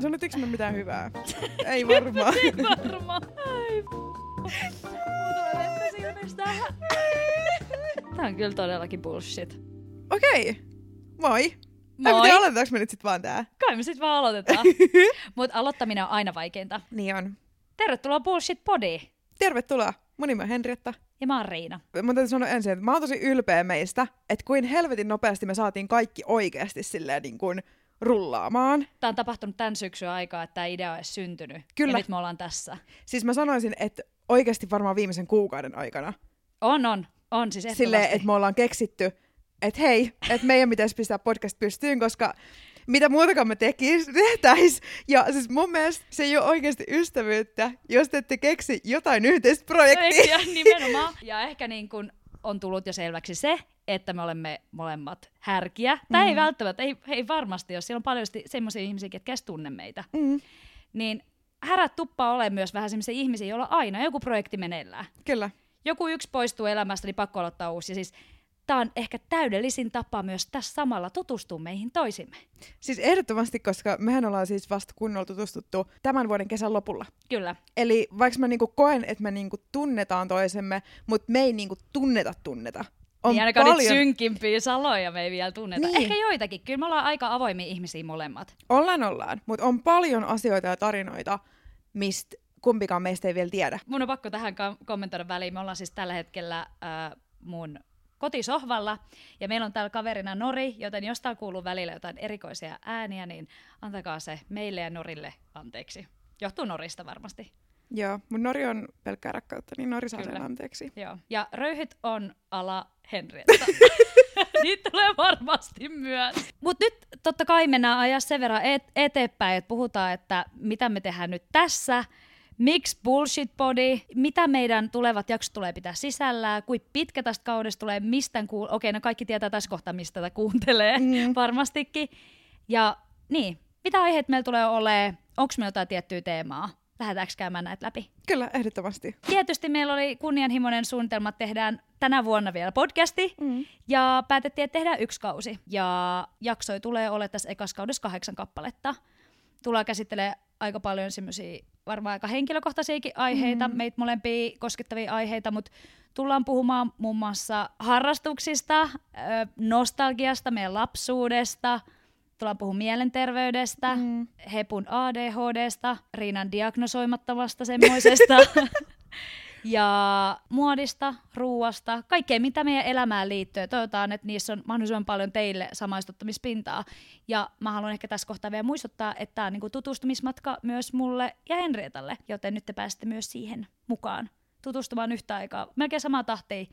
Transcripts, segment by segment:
Sanottiinko me mitään hyvää? Ei varmaan. Ei varmaan. Ai Tää on kyllä todellakin bullshit. Okei. Okay. Moi. Moi. Tai miten aloitetaanko me nyt sit vaan tää? Kai me sit vaan aloitetaan. Mutta aloittaminen on aina vaikeinta. Niin on. Tervetuloa Bullshit Podiin. Tervetuloa. Mun nimi on Henrietta. Ja mä oon Riina. Mun täytyy sanoa ensin, että mä oon tosi ylpeä meistä, että kuin helvetin nopeasti me saatiin kaikki oikeasti silleen niin kuin rullaamaan. Tää on tapahtunut tämän syksyn aikaa, että tämä idea on edes syntynyt. Kyllä. Ja nyt me ollaan tässä. Siis mä sanoisin, että oikeasti varmaan viimeisen kuukauden aikana. On, on. On siis Silleen, että me ollaan keksitty, että hei, että meidän pitäisi pistää podcast pystyyn, koska mitä muutakaan me tekis, tehtäis. Ja siis mun mielestä se ei ole oikeasti ystävyyttä, jos te ette keksi jotain yhteistä projektia. Ja nimenomaan. Ja ehkä niin kun on tullut jo selväksi se, että me olemme molemmat härkiä. Tai ei Mhm. välttämättä, ei, ei varmasti, jos siellä on paljon semmoisia ihmisiä, ketkä edes tunne meitä. Mm, Niin härät tuppaa ole myös vähän semmoisia ihmisiä, joilla aina joku projekti meneillään. kyllä. Joku yksi poistuu elämästä, niin pakko aloittaa uusi. Ja siis tämä on ehkä täydellisin tapa myös tässä samalla tutustua meihin toisimme. Siis ehdottomasti, koska mehän ollaan siis vasta kunnolla tutustuttu tämän vuoden kesän lopulla. Kyllä. Eli vaikka mä niinku koen, että me niinku tunnetaan toisemme, mutta me ei niinku tunneta tunneta. On niin ainakaan paljon... synkimpiä saloja me ei vielä tunneta. Niin. Ehkä joitakin. Kyllä me ollaan aika avoimia ihmisiä molemmat. Ollaan, ollaan. Mutta on paljon asioita ja tarinoita, mistä kumpikaan meistä ei vielä tiedä. Mun on pakko tähän kommentoida väliin. Me ollaan siis tällä hetkellä äh, mun kotisohvalla, ja meillä on täällä kaverina Nori, joten jos täällä kuuluu välillä jotain erikoisia ääniä, niin antakaa se meille ja Norille anteeksi. Johtuu Norista varmasti. Joo, mutta Nori on pelkkää rakkautta, niin Nori saa Kyllä. sen anteeksi. Joo. Ja röyhyt on ala Henrietta. Niitä tulee varmasti myös. Mutta nyt totta kai mennään ajaa sen verran et- eteenpäin, että puhutaan, että mitä me tehdään nyt tässä, miksi bullshit body, mitä meidän tulevat jaksot tulee pitää sisällään, kuin pitkä tästä kaudesta tulee, mistä kuul... Okei, no kaikki tietää tässä kohtaa, mistä tätä kuuntelee Mm. varmastikin. Ja niin, mitä aiheet meillä tulee olemaan, onko meillä jotain tiettyä teemaa, lähdetäänkö käymään näitä läpi? Kyllä, ehdottomasti. Tietysti meillä oli kunnianhimoinen suunnitelma, että tehdään tänä vuonna vielä podcasti, Mm. ja päätettiin, että tehdään yksi kausi. Ja jaksoi tulee olla tässä ekas kaudessa kahdeksan kappaletta. Tullaan käsittelemään aika paljon semmoisia varmaan aika henkilökohtaisiakin aiheita, mm. meitä molempia koskettavia aiheita, mutta tullaan puhumaan muun muassa harrastuksista, nostalgiasta, meidän lapsuudesta, tullaan puhumaan mielenterveydestä, mm. Mm. Hepun ADHDsta, Riinan diagnosoimattomasta semmoisesta, ja muodista, ruuasta, kaikkea mitä meidän elämään liittyy. Toivotaan, että niissä on mahdollisimman paljon teille samaistuttamispintaa. Ja mä haluan ehkä tässä kohtaa vielä muistuttaa, että tämä on niinku tutustumismatka myös mulle ja Henrietalle, joten nyt te pääsette myös siihen mukaan tutustumaan yhtä aikaa. Melkein samaa tahtia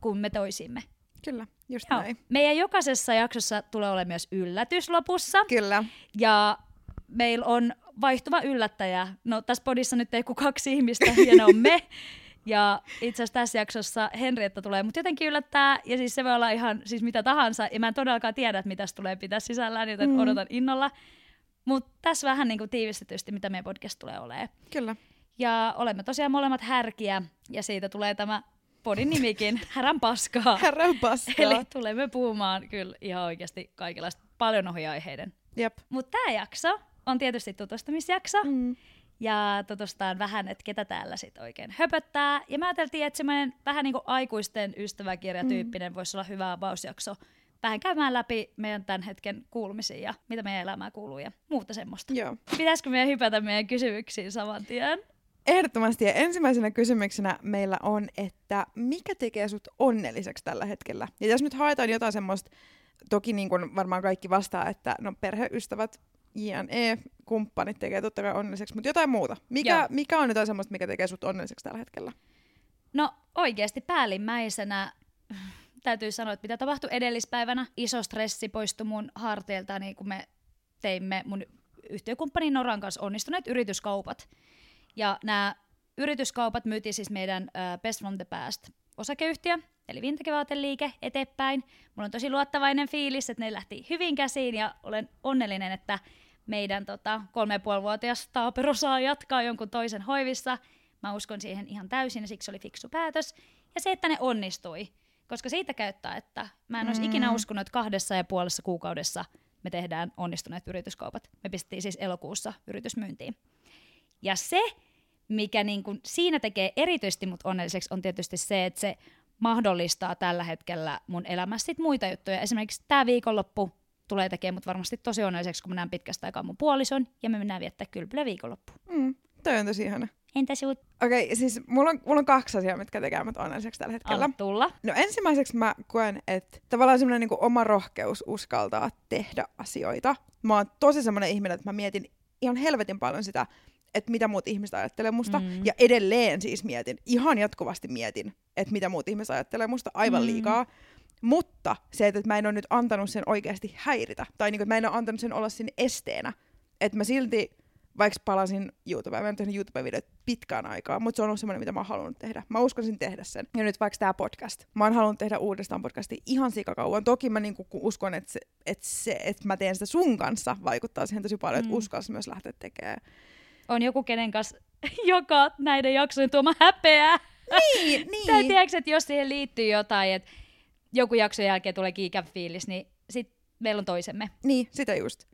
kuin me toisimme. Kyllä, just Joo. näin. Meidän jokaisessa jaksossa tulee olemaan myös yllätys lopussa. Kyllä. Ja meillä on vaihtuva yllättäjä. No tässä podissa nyt ei kuin kaksi ihmistä, ja ne on me. Ja itse asiassa tässä jaksossa Henrietta tulee mut jotenkin yllättää, ja siis se voi olla ihan siis mitä tahansa, ja mä en todellakaan tiedä, että mitä se tulee pitää sisällään, joten Mm. odotan innolla. Mutta tässä vähän niin kuin tiivistetysti, mitä meidän podcast tulee olemaan. Kyllä. Ja olemme tosiaan molemmat härkiä, ja siitä tulee tämä podin nimikin, Härän paskaa. Herran paskaa. Eli tulemme puhumaan kyllä ihan oikeasti kaikenlaista paljon ohi aiheiden. Jep. Mutta tämä jakso on tietysti tutustumisjakso. Mm. Ja tutustaan vähän, että ketä täällä sitten oikein höpöttää. Ja mä ajateltiin, että semmoinen vähän niin kuin aikuisten ystäväkirjatyyppinen mm. voisi olla hyvä avausjakso. Vähän käymään läpi meidän tämän hetken kuulumisia ja mitä meidän elämää kuuluu ja muuta semmoista. Joo. Pitäisikö meidän hypätä meidän kysymyksiin saman tien? Ehdottomasti. Ja ensimmäisenä kysymyksenä meillä on, että mikä tekee sut onnelliseksi tällä hetkellä? Ja jos nyt haetaan jotain semmoista, toki niin kuin varmaan kaikki vastaa, että no perheystävät, JNE, kumppanit tekee totta kai onnelliseksi, mutta jotain muuta. Mikä, Joo. mikä on jotain semmoista, mikä tekee sut onnelliseksi tällä hetkellä? No oikeasti päällimmäisenä täytyy sanoa, että mitä tapahtui edellispäivänä. Iso stressi poistui mun harteilta, niin kun me teimme mun yhtiökumppanin Noran kanssa onnistuneet yrityskaupat. Ja nämä yrityskaupat myytiin siis meidän uh, Best from the Past osakeyhtiö, eli Vintage-vaateliike eteenpäin. Mulla on tosi luottavainen fiilis, että ne lähti hyvin käsiin ja olen onnellinen, että meidän tota, kolme ja puolivuotias Taapero saa jatkaa jonkun toisen hoivissa. Mä uskon siihen ihan täysin ja siksi oli fiksu päätös. Ja se, että ne onnistui, koska siitä käyttää, että mä en olisi Mm. ikinä uskonut, että kahdessa ja puolessa kuukaudessa me tehdään onnistuneet yrityskaupat. Me pistettiin siis elokuussa yritysmyyntiin. Ja se, mikä niin kuin siinä tekee erityisesti mut onnelliseksi, on tietysti se, että se mahdollistaa tällä hetkellä mun elämässä sit muita juttuja. Esimerkiksi tämä viikonloppu tulee tekemään mut varmasti tosi onnelliseksi, kun mä näen pitkästä aikaa mun puolison, ja me mennään viettää kylpylä viikonloppu. Mm, toi on tosi ihana. Entä sinut? Okei, okay, siis mulla on, mulla on kaksi asiaa, mitkä tekee mut onnelliseksi tällä hetkellä. Anna tulla. No ensimmäiseksi mä koen, että tavallaan semmoinen niinku oma rohkeus uskaltaa tehdä asioita. Mä oon tosi semmoinen ihminen, että mä mietin ihan helvetin paljon sitä, että mitä muut ihmiset ajattelee musta. Mm. Ja edelleen siis mietin, ihan jatkuvasti mietin, että mitä muut ihmiset ajattelee musta aivan mm. liikaa. Mutta se, että mä en ole nyt antanut sen oikeasti häiritä, tai niin kuin, että mä en ole antanut sen olla sinne esteenä, että mä silti vaikka palasin YouTubeen, mä en tehnyt YouTube-videot pitkään aikaa, mutta se on ollut semmoinen, mitä mä oon halunnut tehdä. Mä uskoisin tehdä sen. Ja nyt vaikka tämä podcast. Mä oon halunnut tehdä uudestaan podcastia ihan sikakauan. Toki mä niinku uskon, että se, että se, että mä teen sitä sun kanssa, vaikuttaa siihen tosi paljon, mm. että uskalsi myös lähteä tekemään. On joku, kenen kanssa joka näiden jaksojen tuoma häpeää. Niin, niin. Tai tiedätkö, että jos siihen liittyy jotain, että joku jakson jälkeen tulee kiikan fiilis, niin sit meillä on toisemme. Niin, sitä just.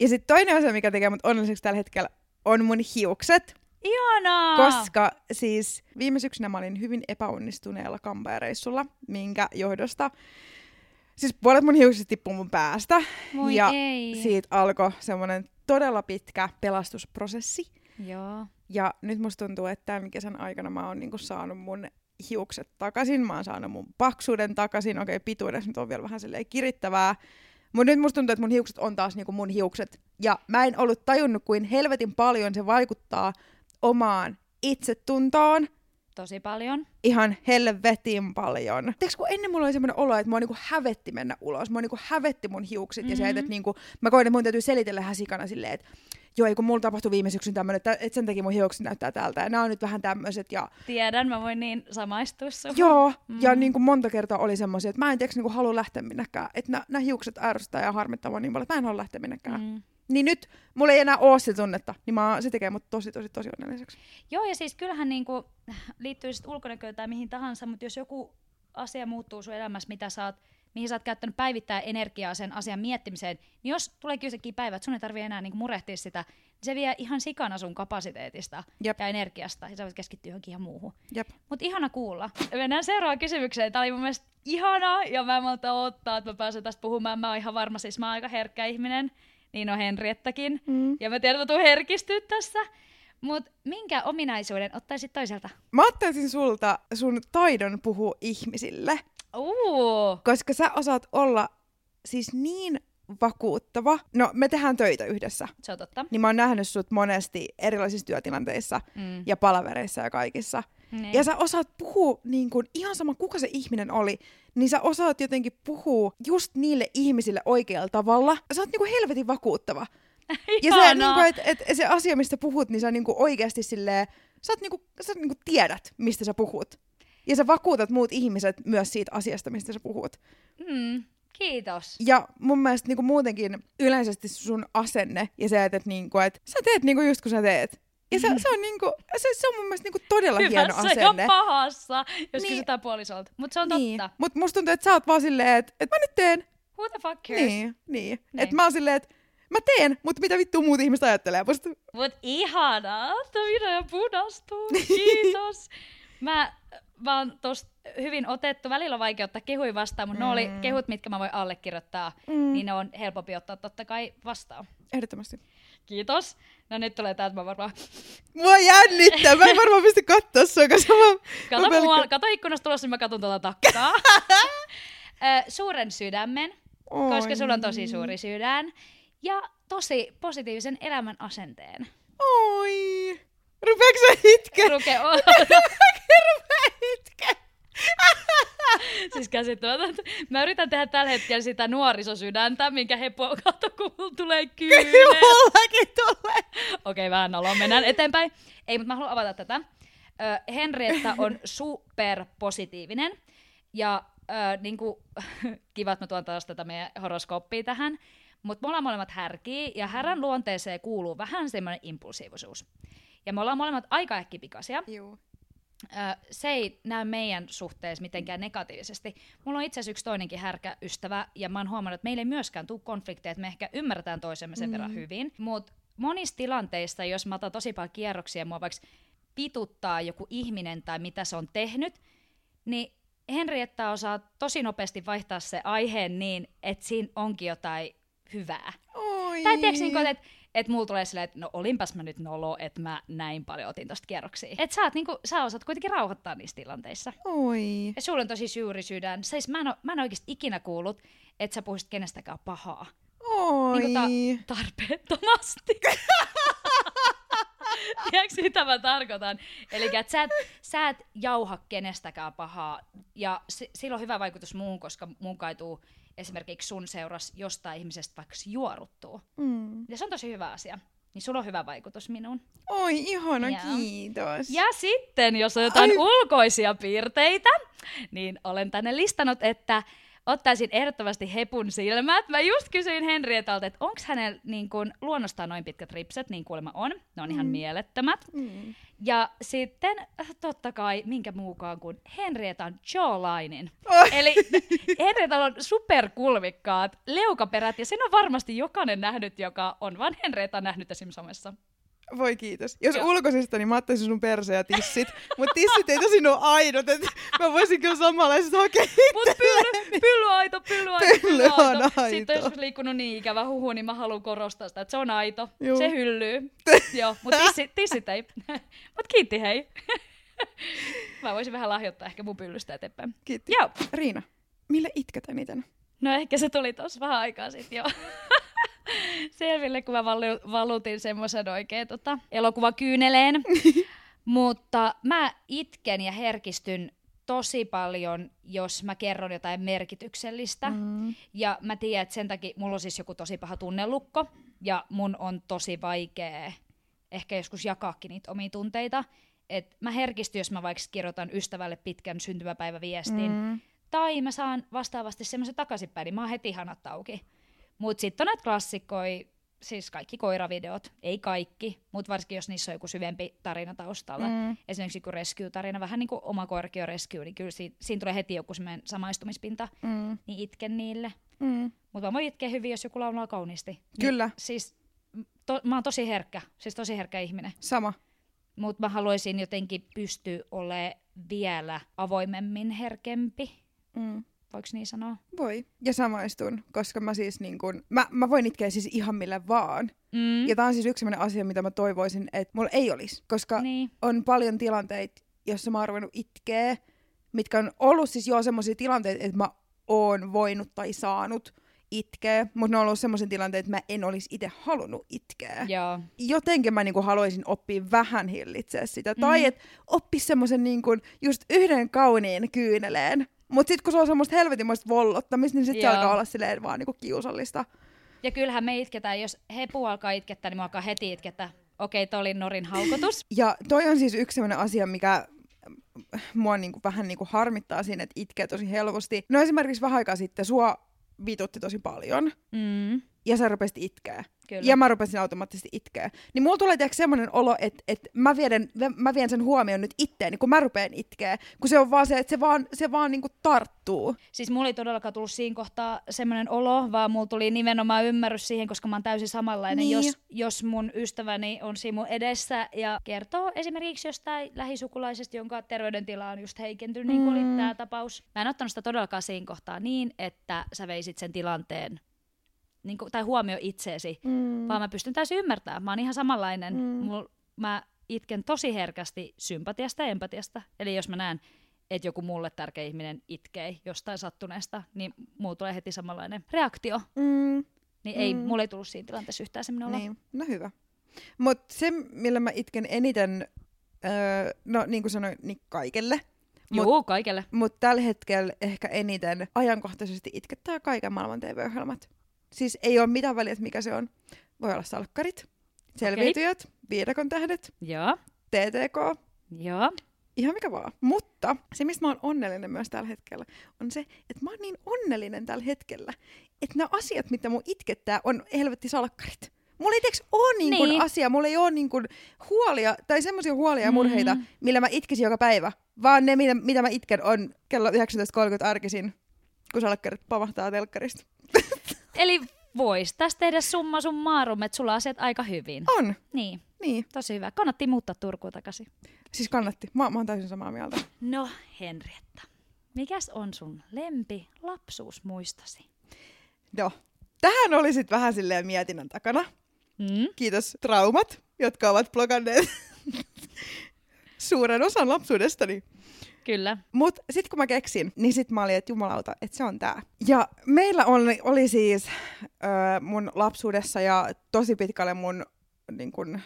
Ja sitten toinen asia, mikä tekee mut onnelliseksi tällä hetkellä, on mun hiukset. Ihanaa! Koska siis viime syksynä mä olin hyvin epäonnistuneella kampeareissulla, minkä johdosta siis puolet mun hiuksista tippui mun päästä. Voi ja ei. siitä alkoi semmoinen todella pitkä pelastusprosessi. Joo. Ja nyt musta tuntuu, että tämän kesän aikana mä oon niinku saanut mun hiukset takaisin. Mä oon saanut mun paksuuden takaisin. Okei, okay, pituudessa nyt on vielä vähän silleen kirittävää. Mutta nyt musta tuntuu, että mun hiukset on taas niinku mun hiukset. Ja mä en ollut tajunnut, kuin helvetin paljon se vaikuttaa omaan itsetuntoon. Tosi paljon. Ihan helvetin paljon. Tiedätkö, kun ennen mulla oli semmoinen olo, että mua niinku hävetti mennä ulos. Mua niinku hävetti mun hiukset mm-hmm. ja se, että, että niinku, mä koin, että mun täytyy selitellä häsikana silleen, että joo, ei kun mulla tapahtui viime syksyn tämmöinen, että, että sen takia mun hiukset näyttää tältä. Ja nämä on nyt vähän tämmöiset. Ja... Tiedän, mä voin niin samaistua suhun. Joo, mm. ja niin kuin monta kertaa oli semmoisia, että mä en tiedätkö niin halua lähteä minnekään. Että nämä hiukset ärsyttää ja harmittavaa niin paljon, että mä en halua lähteä minnekään. Mm. Niin nyt mulla ei enää ole sitä tunnetta, niin mä, se tekee mut tosi, tosi, tosi onnelliseksi. Joo, ja siis kyllähän niinku, liittyy sitten ulkonäköön tai mihin tahansa, mutta jos joku asia muuttuu sun elämässä, mitä sä oot, mihin sä oot käyttänyt päivittää energiaa sen asian miettimiseen, niin jos tuleekin yhtäkkiä päivä, että sun ei tarvitse enää niinku murehtia sitä, niin se vie ihan sikana sun kapasiteetista Jep. ja energiasta, ja sä voit keskittyä johonkin ihan muuhun. Mutta ihana kuulla. Mennään seuraavaan kysymykseen. Tämä oli mun mielestä ihana, ja mä en malta ottaa, että mä pääsen tästä puhumaan. Mä oon ihan varma, siis mä oon aika herkkä ihminen. Niin on Henriettäkin. Mm. Ja mä tiedän, että mä herkistyä tässä. Mutta minkä ominaisuuden ottaisit toiselta? Mä ottaisin sulta sun taidon puhua ihmisille, Uu, koska sä osaat olla siis niin vakuuttava. No, me tehdään töitä yhdessä. se on totta. Niin mä oon nähnyt sut monesti erilaisissa työtilanteissa Mm. ja palavereissa ja kaikissa. Niin. Ja sä osaat puhua, niin kun, ihan sama kuka se ihminen oli, niin sä osaat jotenkin puhua just niille ihmisille oikealla tavalla. Sä oot niinku helvetin vakuuttava. Ja se, niinku, et, et, se asia, mistä puhut, niin sä niinku oikeasti silleen, sä, oot niinku, sä niinku tiedät, mistä sä puhut. Ja sä vakuutat muut ihmiset myös siitä asiasta, mistä sä puhut. Mm. Kiitos. Ja mun mielestä niinku muutenkin yleisesti sun asenne ja se, että, et, niinku, et sä teet niinku just kun sä teet. Ja se, se, on, niinku, se, se on mun mielestä niinku todella hieno Hyvässä ja asenne. pahassa, jos Niin. kysytään puolisolta. Mutta se on Niin. totta. Mutta musta tuntuu, että sä oot vaan silleen, että et mä nyt teen. Who the fuck cares? Niin, niin. Niin. Että mä oon silleen, että mä teen, mutta mitä vittua muut ihmiset ajattelee musta. Mut ihanaa, että video punastuu, kiitos. Mä, oon tosta hyvin otettu, välillä on vaikea ottaa kehui vastaan, mutta mm. ne oli Mm. kehut, mitkä mä voin allekirjoittaa, Mm. niin ne on helpompi ottaa totta kai vastaan. Ehdottomasti. Kiitos. No nyt tulee tää, että mä varmaan... Mua jännittää, mä en varmaan pysty katsoa sua, koska mä... Kato, mä mua, kato ikkunasta tulossa, niin mä katson tuota takkaa. Suuren sydämen, koska sulla on tosi suuri sydän. Ja tosi positiivisen elämän asenteen. Oi. Rupeeko sä itkeä? Ruke, Rupea itkeä. siis käsittämätöntä. Mä yritän tehdä tällä hetkellä sitä nuorisosydäntä, minkä hepo kato, kun mulla tulee kyyne. Mullakin tulee. Okei, vähän noloa. Mennään eteenpäin. Ei, mutta mä haluan avata tätä. Ö, Henrietta on superpositiivinen. Ja ö, niin kuin, kiva, että mä tuon taas tätä meidän horoskooppia tähän. Mutta me ollaan molemmat härkiä, ja härän luonteeseen kuuluu vähän semmoinen impulsiivisuus. Ja me ollaan molemmat aika äkkipikaisia. Juu. ö, se ei näy meidän suhteessa mitenkään negatiivisesti. Mulla on itse asiassa yksi toinenkin härkä ystävä, ja mä oon huomannut, että meillä ei myöskään tule konflikteja, että me ehkä ymmärretään toisemme sen mm. verran hyvin. Mutta monissa tilanteissa, jos mä otan tosi paljon kierroksia, mua vaikka pituttaa joku ihminen tai mitä se on tehnyt, niin Henrietta osaa tosi nopeasti vaihtaa se aiheen niin, että siinä onkin jotain hyvää. Oi. Tai tiedätkö, niin että et mulla tulee silleen, että no olinpas mä nyt nolo, että mä näin paljon otin tosta kierroksia. Että sä, oot, niinku, sä osaat kuitenkin rauhoittaa niissä tilanteissa. Oi. Ja sulla on tosi suuri sydän. Siis mä en, oo, mä en oikeasti ikinä kuullut, että sä puhuisit kenestäkään pahaa. Oi. Niin ta- tarpeettomasti. Tiedätkö, mitä mä tarkoitan? Eli että sä et, sä et jauha kenestäkään pahaa. Ja si- sillä on hyvä vaikutus muun, koska mun kaituu esimerkiksi sun seuras jostain ihmisestä vaikka juoruttuu. Mm. Ja se on tosi hyvä asia. Niin sulla on hyvä vaikutus minuun. Oi, ihana, Joo. kiitos. Ja sitten, jos on jotain Ai. ulkoisia piirteitä, niin olen tänne listannut, että ottaisin ehdottomasti hepun silmät. Mä just kysyin Henrietalta, että onko hänellä niin kun, luonnostaan noin pitkät ripset, niin kuulemma on. Ne on ihan Mm. mielettömät. Mm. Ja sitten äh, totta kai, minkä muukaan kuin Henrietan jawlinein. Oi. Eli Henrietalla on superkulmikkaat leukaperät, ja sen on varmasti jokainen nähnyt, joka on vaan Henrietta nähnyt esimerkiksi somessa. Voi kiitos. Jos Joo. ulkoisesta, niin mä ottaisin sun perse ja tissit. Mutta tissit ei tosin ole aidot, että mä voisin kyllä samanlaiset hakea Mut pylly, pyllyaito, pyllyaito, Pylly on aito. Sitten on joskus liikkunut niin ikävä huhu, niin mä haluan korostaa sitä, että se on aito. Juu. Se hyllyy. Joo, mutta tissit, tissit ei. Mut kiitti hei. mä voisin vähän lahjoittaa ehkä mun pyllystä eteenpäin. Kiitti. Joo. Riina, millä itket eniten? No ehkä se tuli tossa vähän aikaa sitten jo. Selville, kun mä valu- valutin semmoisen oikein tota, elokuvakyyneleen. Mutta mä itken ja herkistyn tosi paljon, jos mä kerron jotain merkityksellistä. Mm. Ja mä tiedän, että sen takia mulla on siis joku tosi paha tunnelukko, ja mun on tosi vaikea ehkä joskus jakaakin niitä omia tunteita. Et mä herkistyn, jos mä vaikka kirjoitan ystävälle pitkän syntymäpäiväviestin, Mm. tai mä saan vastaavasti semmoisen takaisinpäin, niin mä oon heti hanat auki. Mut sitten on näitä klassikkoja, siis kaikki koiravideot, ei kaikki, mutta varsinkin jos niissä on joku syvempi tarina taustalla. Mm. Esimerkiksi joku rescue-tarina, vähän niin kuin oma koirakin on rescue, niin kyllä siinä, siinä tulee heti joku semmoinen samaistumispinta, Mm. niin itken niille. Mm. Mutta mä voin itkeä hyvin, jos joku laulaa kauniisti. Niin, Kyllä. Siis to, mä oon tosi herkkä, siis tosi herkkä ihminen. Sama. Mutta mä haluaisin jotenkin pystyä olemaan vielä avoimemmin herkempi. Mm. Voiko niin sanoa? Voi. Ja samaistun, koska mä siis niin kun, mä, mä voin itkeä siis ihan millä vaan. Mm. Ja tää on siis yksi sellainen asia, mitä mä toivoisin, että mulla ei olisi. Koska Niin. on paljon tilanteita, jossa mä oon ruvennut itkeä, mitkä on ollut siis jo semmoisia tilanteita, että mä oon voinut tai saanut itkeä, mutta ne on ollut semmoisia tilanteita, että mä en olisi itse halunnut itkeä. Joo. Jotenkin mä niinku haluaisin oppia vähän hillitseä sitä. Mhm. Tai että oppisi semmoisen niinku just yhden kauniin kyyneleen. Mutta sitten kun se on semmoista helvetinmoista vollottamista, niin sitten se alkaa olla silleen vaan niinku kiusallista. Ja kyllähän me itketään, jos Hepu alkaa itkettää, niin mä alkaa heti itkettää. Okei, toi oli Norin haukotus. Ja toi on siis yksi sellainen asia, mikä mua niinku vähän niinku harmittaa siinä, että itkee tosi helposti. No esimerkiksi vähän aikaa sitten sua vitutti tosi paljon, Mm, ja sä rupesit itkeä. kyllä. Ja mä rupesin automaattisesti itkeä. Niin mulla tulee tiedätkö semmoinen olo, että, että mä, vien, mä vien sen huomioon nyt itteeni, kun mä rupeen itkeä. Kun se on vaan se, että se vaan, se vaan niinku tarttuu. Siis mulla ei todellakaan tullut siinä kohtaa semmoinen olo, vaan mulla tuli nimenomaan ymmärrys siihen, koska mä oon täysin samanlainen. Niin. Jos, jos mun ystäväni on siinä mun edessä ja kertoo esimerkiksi jostain lähisukulaisesta, jonka terveydentila on just heikentynyt, niin kuin Mm. oli tämä tapaus. Mä en ottanut sitä todellakaan siinä kohtaa niin, että sä veisit sen tilanteen niin kuin, tai huomio itseesi, Mm. vaan mä pystyn täysin ymmärtämään. Mä oon ihan samanlainen. Mm. Mul, mä itken tosi herkästi sympatiasta ja empatiasta. Eli jos mä näen, että joku mulle tärkeä ihminen itkee jostain sattuneesta, niin mulla tulee heti samanlainen reaktio. Mm. Niin ei, Mm. mulla ei tullut siinä tilanteessa yhtään semmoinen olo. Niin, no hyvä. Mutta se, millä mä itken eniten, öö, no niin kuin sanoin, niin kaikelle. Mut, Joo, kaikelle. Mutta tällä hetkellä ehkä eniten ajankohtaisesti itkettää kaiken maailman TV-ohjelmat. Siis ei ole mitään väliä, että mikä se on. Voi olla salkkarit, selviytyjät, viidakon tähdet, Joo, TTK, joo. ihan mikä vaan. Mutta se, mistä mä oon onnellinen myös tällä hetkellä, on se, että mä oon niin onnellinen tällä hetkellä, että nämä asiat, mitä mun itkettää, on helvetti salkkarit. Mulla ei teks oo niin kuin Niin. asia, mulla ei oo niin kuin huolia, tai semmoisia huolia ja murheita, Mm. millä mä itkisin joka päivä. Vaan ne, mitä, mitä mä itken, on kello 19.30 arkisin, kun salkkarit pamahtaa telkkarista. Eli vois tästä tehdä summa summarum, että sulla asiat aika hyvin. On, Niin, niin. tosi hyvä. Kannatti muuttaa Turkuun takaisin. Siis kannatti. Mä, mä oon täysin samaa mieltä. No, Henrietta. Mikäs on sun lempi lapsuusmuistosi? No, tähän oli sit vähän silleen mietinnän takana. Mm? Kiitos traumat, jotka ovat blokanneet suuren osan lapsuudestani. Kyllä. Mut sit kun mä keksin, niin sit mä olin, että jumalauta, että se on tää. Ja meillä oli, oli siis ö, mun lapsuudessa ja tosi pitkälle mun niin kun,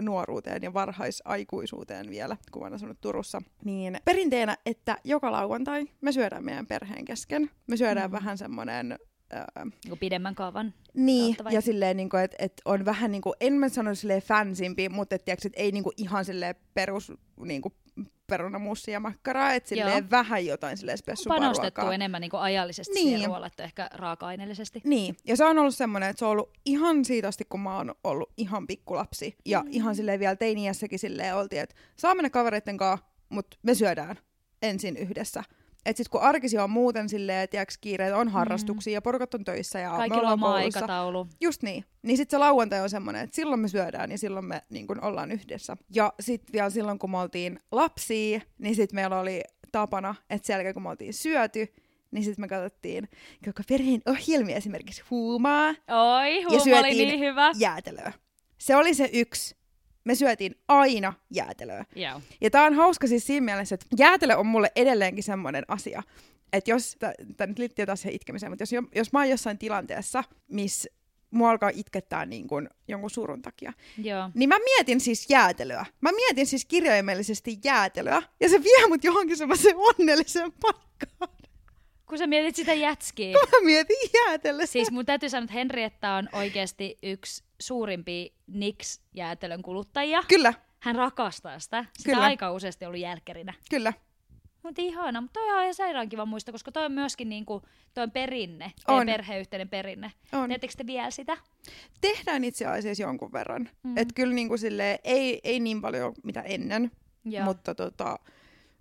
nuoruuteen ja varhaisaikuisuuteen vielä, kun mä asunut Turussa, niin perinteenä, että joka lauantai me syödään meidän perheen kesken. Me syödään Mm. vähän semmonen Öö, Niinku pidemmän kaavan. niin, ja silleen, niin että et on vähän niin kuin, en mä sano silleen fansimpi, mutta et, tiiäks, et ei niin kuin, ihan silleen perus niin kuin, perunamussi ja makkaraa, että silleen Joo. vähän jotain silleen spessumpaa Panostettu ruokaa. enemmän niinku ajallisesti Niin. siihen ruoalle, että ehkä raaka-aineellisesti. Niin, ja se on ollut semmoinen, että se on ollut ihan siitä asti, kun mä oon ollut ihan pikkulapsi. Ja Mm. ihan silleen vielä teiniässäkin silleen oltiin, että saa mennä kavereitten kanssa, mutta me syödään ensin yhdessä. Et sit kun arkisi on muuten silleen, tiiäks, kiireet on harrastuksia ja porukat on töissä ja me Kaikilla on ollaan oma koulussa. aikataulu. Just niin. Niin sit se lauantai on semmoinen, että silloin me syödään ja silloin me niin kun ollaan yhdessä. Ja sit vielä silloin, kun me oltiin lapsia, niin sit meillä oli tapana, että sen jälkeen kun me oltiin syöty, niin sit me katsottiin koko perheen ohjelmia esimerkiksi huumaa Oi, huuma oli syötiin niin hyvä. jäätelöä. Se oli se yksi. Me syötiin aina jäätelöä. Joo. Ja tää on hauska siis siinä mielessä, että jäätelö on mulle edelleenkin semmoinen asia, että jos, tämä nyt liittyy taas siihen itkemiseen, mutta jos, jo- jos mä oon jossain tilanteessa, missä mua alkaa itkettää niin kuin jonkun surun takia, Joo. niin mä mietin siis jäätelöä. Mä mietin siis kirjaimellisesti jäätelöä, ja se vie mut johonkin semmoiseen onnelliseen paikkaan. Kun sä mietit sitä jätskiä. Mä mietin jäätelöä. Siis mun täytyy sanoa, että Henrietta on oikeasti yksi suurimpia Nix-jäätelön kuluttajia. Kyllä, Hän rakastaa sitä. Sitä Kyllä. aika useasti ollut jälkkärinä. kyllä. Mutta ihana, mutta toi on ihan sairaan kiva muista, koska toi on myöskin niinku, toi on perinne, On. perheyhteinen perinne. On. Teettekö te vielä sitä? Tehdään itse asiassa jonkun verran. Mm. Että kyllä niin kuin silleen, ei, ei niin paljon mitä ennen, Joo. mutta tota,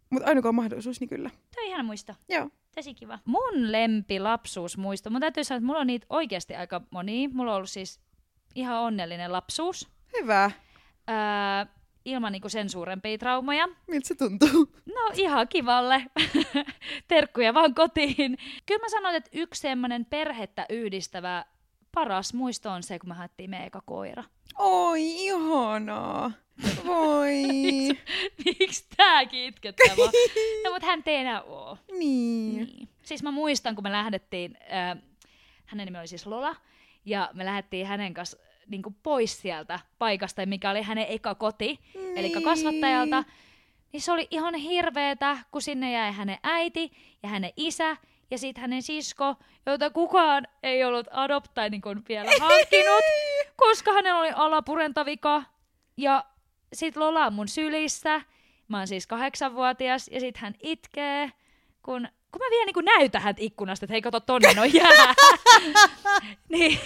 mutta aina kun on mahdollisuus, niin kyllä. Toi on ihana muisto. Joo. Tosi kiva. Mun lempi lapsuusmuisto. Mun täytyy sanoa, että mulla on niitä oikeasti aika monia. Mulla on ollut siis ihan onnellinen lapsuus. Hyvä. Öö, ilman niinku sen suurempia traumoja. Miltä se tuntuu? No ihan kivalle. Terkkuja vaan kotiin. Kyllä mä sanoin, että yksi semmoinen perhettä yhdistävä paras muisto on se, kun me haettiin meidän eka koira. Oi, ihanaa. Voi. Miksi tääkin itkettävä? no mut hän ei enää oo. niin. Niin. Siis mä muistan, kun me lähdettiin, äh, hänen nimi oli siis Lola, ja me lähdettiin hänen kanssa niin pois sieltä paikasta, mikä oli hänen eka koti, niin. eli kasvattajalta. Niin se oli ihan hirveetä, kun sinne jäi hänen äiti ja hänen isä ja sitten hänen sisko, jota kukaan ei ollut adopt tai niin kuin vielä hankkinut, koska hänellä oli alapurentavika. Ja sitten Lola on mun sylissä. Mä oon siis kahdeksanvuotias ja sitten hän itkee, kun, kun mä vielä niin näytän häntä ikkunasta, että hei kato tonne no jää. niin,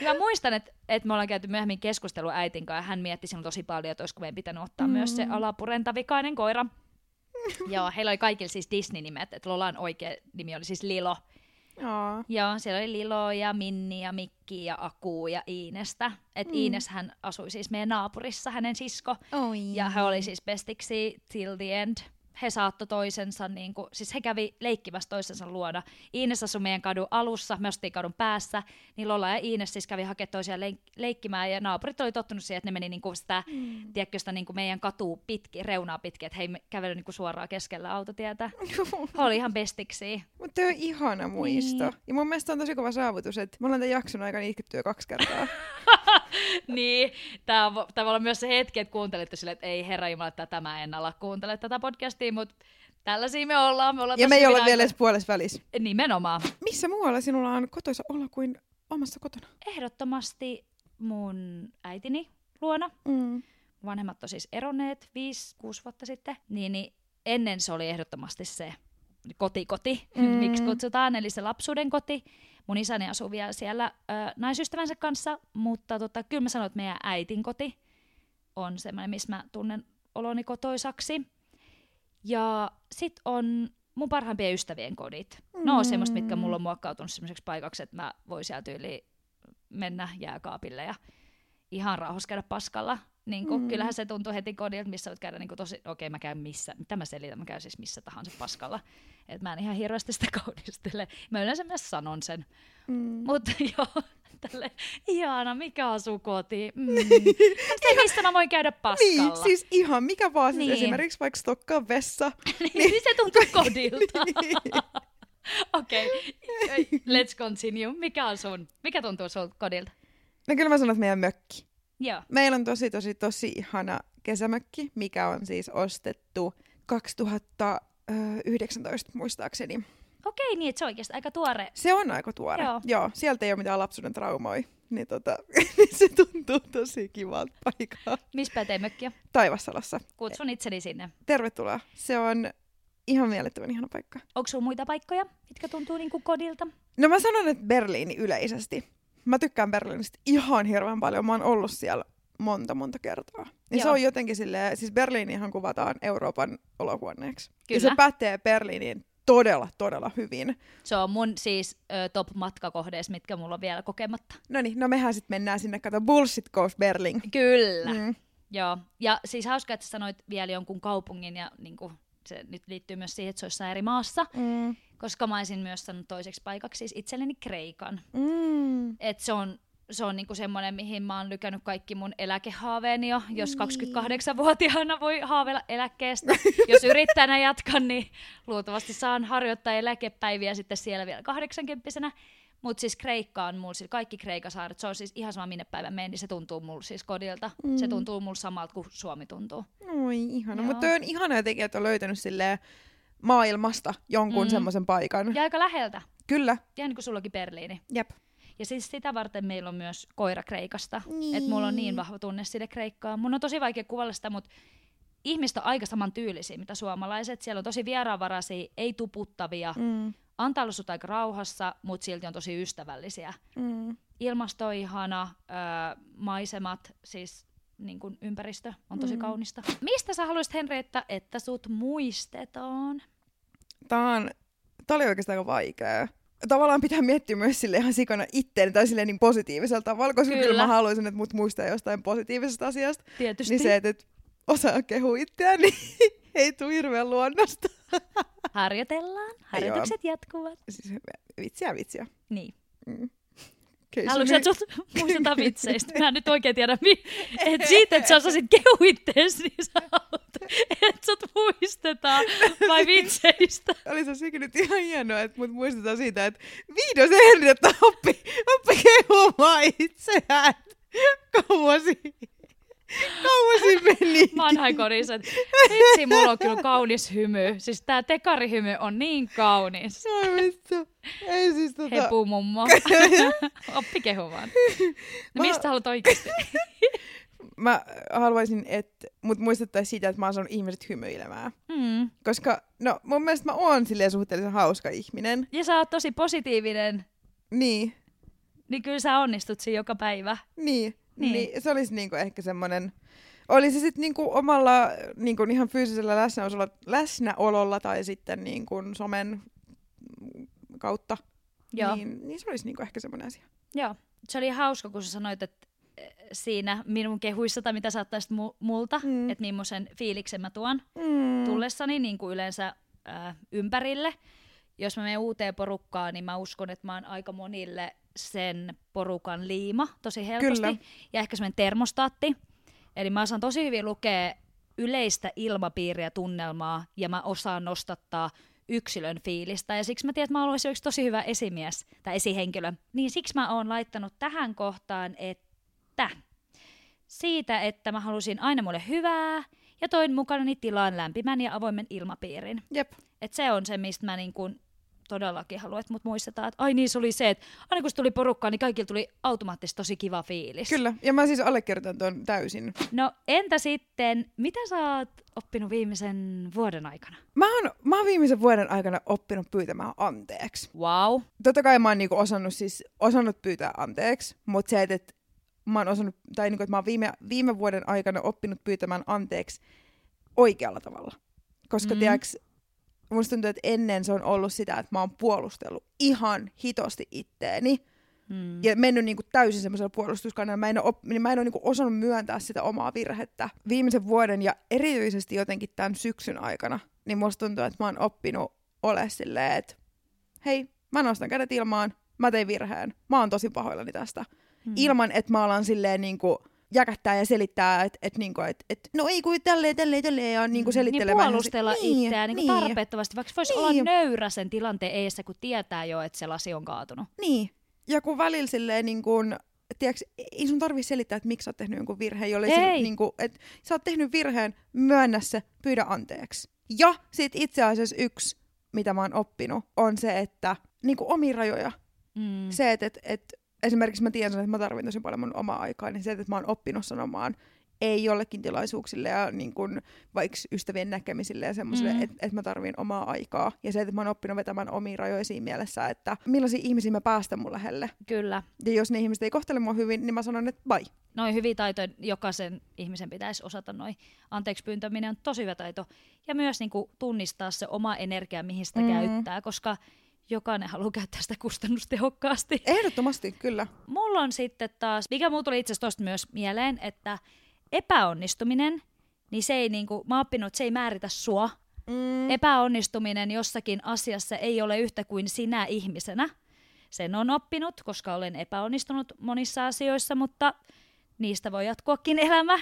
niin mä muistan, että, että me ollaan käyty myöhemmin keskustelu äitin kanssa ja hän mietti sinun tosi paljon, että olisiko meidän pitänyt ottaa mm. myös se alapurentavikainen koira. Joo, heillä oli kaikilla siis Disney-nimet, että Lolan oikea nimi oli siis Lilo. Aa. Joo, siellä oli Lilo ja Minni ja Mikki ja Aku ja Iinestä. Et mm. Iines hän asui siis meidän naapurissa, hänen sisko. Oi. Ja he oli siis bestiksi till the end. He saattoi toisensa, niin kuin, siis he kävi leikkimässä toisensa luona. Iines asui meidän kadun alussa, me asuttiin kadun päässä, niin Lola ja Iines siis kävi hakemaan toisiaan leik- leikkimään, ja naapurit oli tottunut siihen, että ne meni niin kuin sitä, mm. tiedätkö, sitä niin kuin meidän katu pitki, reunaa pitkin, että he ei niin kuin suoraan keskellä autotietä. He oli ihan bestiksi. Mutta on ihana muisto. Niin. Ja mun mielestä on tosi kova saavutus, että me ollaan tämän jakson aikana itkettyä kaksi kertaa. niin, tämä voi olla myös se hetki, että kuuntelitte silleen, että ei herra Jumala, tätä mä en ala kuuntele tätä podcastia, mutta tällaisia me ollaan. Me ollaan ja me ei olla hyvin vielä aika- edes puolessa välissä. Nimenomaan. Missä muualla sinulla on kotoisa olla kuin omassa kotona? Ehdottomasti mun äitini luona. Mm. Vanhemmat on siis eronneet 5-6 vuotta sitten. Niin, niin ennen se oli ehdottomasti se kotikoti, mm. miksi kutsutaan, eli se lapsuuden koti. Mun isäni asuu vielä siellä ö, naisystävänsä kanssa, mutta tota, kyllä mä sanon, että meidän äitin koti on semmoinen, missä mä tunnen oloni kotoisaksi. Ja sit on mun parhaimpien ystävien kodit. Mm. No on semmoista, mitkä mulla on muokkautunut semmoiseksi paikaksi, että mä voin sieltä yli mennä jääkaapille ja ihan rauhassa käydä paskalla. Niin kun, mm. Kyllähän se tuntuu heti kodilta, missä voit käydä niin tosi, okei okay, mä käyn missä, mitä mä selitän, mä käyn siis missä tahansa paskalla. Et mä en ihan hirveästi sitä kaunistele. Mä yleensä myös sanon sen. Mm. Mutta joo, tälle ihana, mikä on sun koti? Mm. se, mistä mä voin käydä paskalla? Niin, siis ihan mikä vaan, siis niin. esimerkiksi vaikka stokkaa vessa. niin, niin, se tuntuu kodilta. niin. Okei, okay. let's continue. Mikä on sun? Mikä tuntuu sun kodilta? No kyllä mä sanon, että meidän mökki. Joo. Meillä on tosi, tosi, tosi ihana kesämökki, mikä on siis ostettu 2019 muistaakseni. Okei, niin että se on oikeasti aika tuore. Se on aika tuore, joo. joo sieltä ei ole mitään lapsuuden traumoja. Niin tota, niin se tuntuu tosi kivalta paikalta. Missä päin mökkiä? Taivassalossa. Kutsun itseni sinne. Tervetuloa. Se on ihan mielettömän ihana paikka. Onko sinulla muita paikkoja, mitkä tuntuu niin kuin kodilta? No mä sanon, että Berliini yleisesti. Mä tykkään Berliinistä ihan hirveän paljon. Mä oon ollut siellä monta, monta kertaa. Ja se on jotenkin silleen, siis Berliinihan kuvataan Euroopan olohuoneeksi. Kyllä. Ja se pätee Berliiniin todella, todella hyvin. Se on mun siis ö, top matkakohdeissa, mitkä mulla on vielä kokematta. No niin, no mehän sitten mennään sinne, kato Bullshit Coast Berlin. Kyllä. Mm. Joo, ja siis hauska, että sanoit vielä jonkun kaupungin, ja niin kuin, se nyt liittyy myös siihen, että se olisi eri maassa, mm. koska mä olisin myös sanonut toiseksi paikaksi siis itselleni Kreikan. Mm. Et se on se on niinku semmoinen, mihin mä oon lykännyt kaikki mun eläkehaaveeni jo. Jos 28-vuotiaana niin. voi haaveilla eläkkeestä. Jos yrittäjänä jatkan, niin luultavasti saan harjoittaa eläkepäiviä sitten siellä vielä 80 mutta siis Kreikka on mulla, siis kaikki Kreikasaaret, se on siis ihan sama minne päivän meni, niin se tuntuu mulla siis kodilta. Mm. Se tuntuu mulla samalta kuin Suomi tuntuu. Oi ihana, mutta on ihana jotenkin, että on löytänyt silleen maailmasta jonkun mm. semmoisen paikan. Ja aika läheltä. Kyllä. Ihan niin kuin sullakin Berliini. Jep. Ja siis sitä varten meillä on myös koira Kreikasta. Niin. Että mulla on niin vahva tunne sille Kreikkaa. Mun on tosi vaikea kuvalla sitä, mutta ihmistä on aika saman tyylisiä, mitä suomalaiset. Siellä on tosi vieraanvaraisia, ei tuputtavia. Mm. Antaa olla aika rauhassa, mutta silti on tosi ystävällisiä. Mm. Ilmasto on ihana, öö, maisemat, siis niin kuin ympäristö on tosi mm. kaunista. Mistä sä haluaisit, Henrietta, että sut muistetaan? Tää, on, tää oli oikeastaan aika vaikea tavallaan pitää miettiä myös sille ihan sikana itteen tai silleen niin positiivisella tavalla, koska kyllä. kyllä mä haluaisin, että mut muistaa jostain positiivisesta asiasta. Tietysti. Niin se, että, että osaa kehua itseään, niin ei tule hirveän luonnosta. Harjoitellaan. Harjoitukset Joo. jatkuvat. Siis vitsiä, vitsiä. Niin. Mm. Haluatko, että sut muistetaan vitseistä? Mä en nyt oikein tiedä, mi- et siitä, että sä osasit kehua niin sä haluat, että sut muistetaan, vai vitseistä? Oli se sekin nyt ihan hienoa, että mut muistetaan siitä, että vihdoin se Henrietta oppi, oppi kehumaan itseään. Kauasi meni. Vanhainkodissa. Vitsi, mulla on kyllä kaunis hymy. Siis tää tekarihymy on niin kaunis. Ai vittu. Ei siis tota... Hepu mummo. Oppi kehumaan. No mistä haluat oikeasti? mä haluaisin, että mut muistettaisiin siitä, että mä oon saanut ihmiset hymyilemään. Mm. Koska, no mun mielestä mä oon silleen suhteellisen hauska ihminen. Ja sä oot tosi positiivinen. Niin. Niin kyllä sä onnistut siinä joka päivä. Niin. Niin. niin se olisi niinku ehkä semmoinen, oli se sitten niinku omalla niinku ihan fyysisellä läsnäololla, läsnäololla tai sitten niinku somen kautta, Joo. Niin, niin se olisi niinku ehkä semmoinen asia. Joo, se oli hauska, kun sä sanoit, että eh, siinä minun kehuissa tai mitä saattaisit mu- multa, mm. että millaisen fiiliksen mä tuon mm. tullessani niin kuin yleensä äh, ympärille. Jos mä menen uuteen porukkaan, niin mä uskon, että mä oon aika monille sen porukan liima tosi helposti. Kyllä. Ja ehkä semmoinen termostaatti. Eli mä osaan tosi hyvin lukea yleistä ilmapiiriä, tunnelmaa, ja mä osaan nostattaa yksilön fiilistä. Ja siksi mä tiedän, että mä haluaisin yksi tosi hyvä esimies tai esihenkilö. Niin siksi mä oon laittanut tähän kohtaan, että siitä, että mä halusin aina mulle hyvää, ja toin mukana tilaan lämpimän ja avoimen ilmapiirin. Jep. Et se on se, mistä mä niin kun todellakin haluan, että mut muistetaan, että ai niin se oli se, että aina kun se tuli porukkaan, niin kaikilla tuli automaattisesti tosi kiva fiilis. Kyllä, ja mä siis allekirjoitan tuon täysin. No entä sitten, mitä sä oot oppinut viimeisen vuoden aikana? Mä oon, mä oon viimeisen vuoden aikana oppinut pyytämään anteeksi. Wow. Totta kai mä oon niinku osannut, siis, osannut pyytää anteeksi, mutta se, että, mä oon osannut, tai niinku, että mä oon viime, viime vuoden aikana oppinut pyytämään anteeksi oikealla tavalla. Koska Mm. mm. Musta tuntuu, että ennen se on ollut sitä, että mä oon puolustellut ihan hitosti itteeni Mm. ja mennyt niinku täysin semmoisella puolustuskannalla. Mä en ole, op- niin mä en ole niinku osannut myöntää sitä omaa virhettä. Viimeisen vuoden ja erityisesti jotenkin tämän syksyn aikana, niin musta tuntuu, että mä oon oppinut ole silleen, että hei, mä nostan kädet ilmaan, mä tein virheen, mä oon tosi pahoillani tästä. Mm. Ilman, että mä alan silleen niinku jäkättää ja selittää, että et, niinku, et, et, no ei kun tälleen, tälleen, tälleen, ja niinku niin selittelemään. puolustella Niin, itseään niin niin. tarpeettomasti, vaikka voisi olla Niin. nöyrä sen tilanteen eessä, kun tietää jo, että se lasi on kaatunut. Niin. Ja kun välillä silleen niin kuin, tiedätkö, ei sun tarvi selittää, että miksi sä oot tehnyt jonkun virheen, jolle Ei. Se, niin kuin, että sä oot tehnyt virheen, myönnä se, pyydä anteeksi. Ja sit itse asiassa yksi, mitä mä oon oppinut, on se, että niin kuin omia rajoja. Mm. Se, että, että, että esimerkiksi mä tiedän, että mä tarvin tosi paljon mun omaa aikaa, niin se, että mä oon oppinut sanomaan ei jollekin tilaisuuksille ja niin kuin, vaikka ystävien näkemisille ja semmoisille, Mm. että, että mä tarvin omaa aikaa. Ja se, että mä oon oppinut vetämään omiin rajoja siinä mielessä, että millaisia ihmisiä mä päästän mun lähelle. Kyllä. Ja jos ne ihmiset ei kohtele mua hyvin, niin mä sanon, että bye. Noin hyviä taitoja jokaisen ihmisen pitäisi osata. Noin anteeksi pyyntäminen on tosi hyvä taito. Ja myös niin kuin, tunnistaa se oma energia, mihin sitä Mm. käyttää, koska jokainen haluaa käyttää sitä kustannustehokkaasti. Ehdottomasti, kyllä. Mulla on sitten taas, mikä mulla tuli itse asiassa myös mieleen, että epäonnistuminen, niin se ei niinku, mä oppinut, että se ei määritä sua. Mm. Epäonnistuminen jossakin asiassa ei ole yhtä kuin sinä ihmisenä. Sen on oppinut, koska olen epäonnistunut monissa asioissa, mutta niistä voi jatkuakin elämä.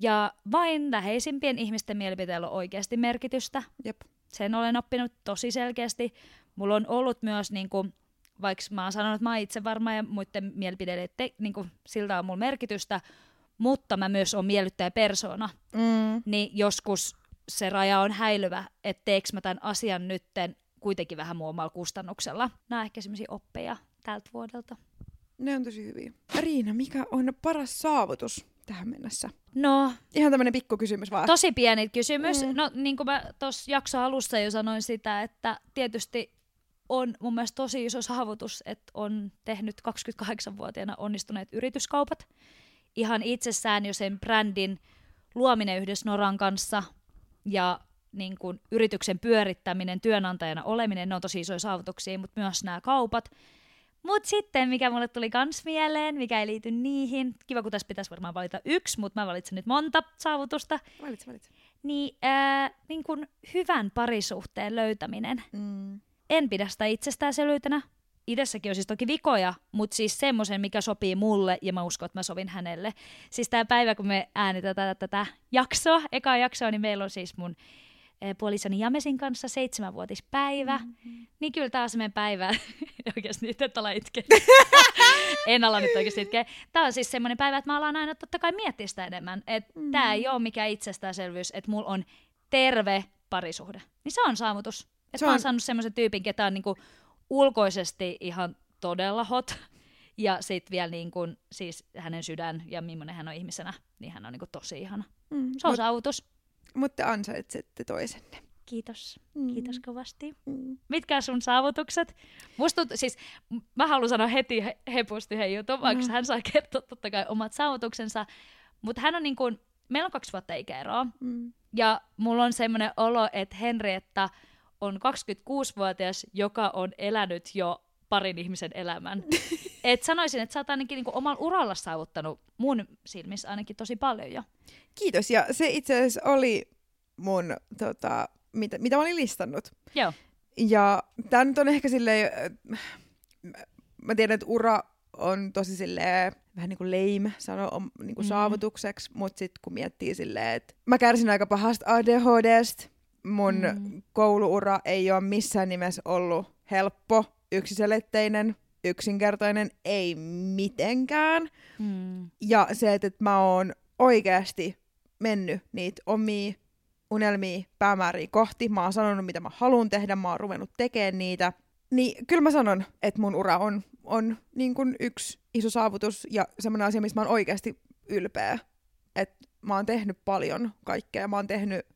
Ja vain läheisimpien ihmisten mielipiteillä on oikeasti merkitystä. Jep. Sen olen oppinut tosi selkeästi. Mulla on ollut myös, niin kuin, vaikka mä oon sanonut, että mä oon itse varma ja muiden mielipiteiden, te, niin kuin, siltä on mulla merkitystä, mutta mä myös oon miellyttäjä persona, Mm. niin joskus se raja on häilyvä, että teekö mä tämän asian nytten kuitenkin vähän omalla kustannuksella. Nämä on ehkä semmoisia oppeja tältä vuodelta. Ne on tosi hyviä. Riina, mikä on paras saavutus tähän mennessä? No, Ihan tämmönen pikku kysymys vaan. tosi pieni kysymys. Mm. No, niin kuin mä tuossa jakso alussa jo sanoin sitä, että tietysti on mun mielestä tosi iso saavutus, että on tehnyt 28-vuotiaana onnistuneet yrityskaupat. Ihan itsessään jo sen brändin luominen yhdessä Noran kanssa ja niin kuin yrityksen pyörittäminen, työnantajana oleminen, ne on tosi isoja saavutuksia, mutta myös nämä kaupat. Mutta sitten, mikä mulle tuli kans mieleen, mikä ei liity niihin, kiva kun tässä pitäisi varmaan valita yksi, mutta mä valitsen nyt monta saavutusta, Valitse, valitse. niin, ää, niin kun hyvän parisuhteen löytäminen. Mm. En pidä sitä itsestäänselvyytenä. Itsessäkin on siis toki vikoja, mutta siis semmoisen, mikä sopii mulle ja mä uskon, että mä sovin hänelle. Siis tämä päivä, kun me äänitetään tätä, tätä jaksoa, ekaa jaksoa, niin meillä on siis mun eh, puolisoni Jamesin kanssa seitsemänvuotispäivä. Mm-hmm. Niin kyllä tämä on semmoinen päivä, oikeasti nyt et ala itkeä. en ala nyt oikeasti itkeä. Tämä on siis semmoinen päivä, että mä alan aina totta kai miettiä sitä enemmän. Että mm. tämä ei ole mikään itsestäänselvyys, että mulla on terve parisuhde. Niin se on saavutus. Että Se mä oon on- saanut semmoisen tyypin, ketä on niinku ulkoisesti ihan todella hot. Ja sitten vielä niin kun, siis hänen sydän ja millainen hän on ihmisenä, niin hän on niinku tosi ihana. Mm. Se on Mut, saavutus. mutta te ansaitsette toisenne. Kiitos. Mm. Kiitos kovasti. Mm. Mitkä sun saavutukset? Musta, siis, mä haluan sanoa heti he, hepusti hei jutun, vaikka No. hän saa kertoa totta kai omat saavutuksensa. Mutta hän on niin kuin, meillä on kaksi vuotta ikäeroa. Mm. Ja mulla on semmoinen olo, että Henrietta on 26-vuotias, joka on elänyt jo parin ihmisen elämän. Et sanoisin, että sä oot ainakin niinku omalla uralla saavuttanut mun silmissä ainakin tosi paljon jo. Kiitos. Ja se itse asiassa oli mun, tota, mitä, mitä mä olin listannut. Joo. Ja tää nyt on ehkä silleen, äh, mä tiedän, että ura on tosi silleen, vähän niin kuin lame sano on, niin kuin Mm. saavutukseksi, mutta sitten kun miettii silleen, että mä kärsin aika pahasta ADHDstä, mun Mm. kouluura ei ole missään nimessä ollut helppo, yksiselitteinen, yksinkertainen, ei mitenkään. Mm. Ja se, että että mä oon oikeasti mennyt niitä omia unelmia, päämääriä kohti. Mä oon sanonut, mitä mä haluan tehdä, mä oon ruvennut tekemään niitä. Niin kyllä mä sanon, että mun ura on, on niin kuin yksi iso saavutus ja semmoinen asia, missä mä oon oikeasti ylpeä. Että mä oon tehnyt paljon kaikkea. Mä oon tehnyt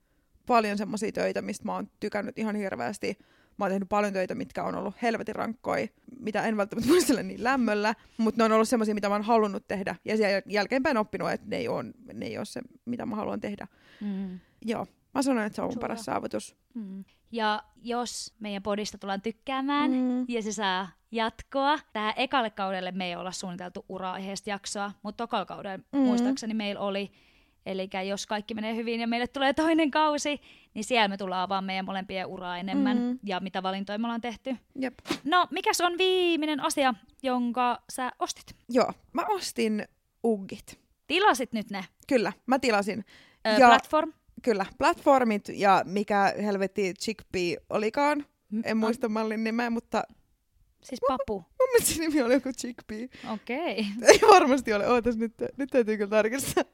paljon semmoisia töitä, mistä mä oon tykännyt ihan hirveästi. Mä oon tehnyt paljon töitä, mitkä on ollut helvetin rankkoja, mitä en välttämättä muistele niin lämmöllä, mutta ne on ollut semmoisia, mitä mä oon halunnut tehdä. Ja sen jälkeenpäin oppinut, että ne ei ole, ne ei ole se, mitä mä haluan tehdä. Mm. Joo, mä sanon, että se on mun paras saavutus. Mm. Ja jos meidän podista tullaan tykkäämään Mm. ja se saa jatkoa, tähän ekalle kaudelle me ei olla suunniteltu ura-aiheesta jaksoa, mutta tokalla kaudella Mm. muistaakseni meillä oli. Eli jos kaikki menee hyvin ja meille tulee toinen kausi, niin siellä me tullaan avaamaan meidän molempien uraa enemmän Mm. ja mitä valintoja me ollaan tehty. Jep. No, mikäs on viimeinen asia, jonka sä ostit? Joo, mä ostin uggit. Tilasit nyt ne. Kyllä, mä tilasin. Ö, Ja- platform. Kyllä, platformit ja mikä helvetti chickpea olikaan. En muista mallin nimeä, mutta Siis papu. mun mielestä se nimi oli joku chickpea. Okei. Ei varmasti ole. Ootas nyt, nyt täytyy kyllä tarkistaa.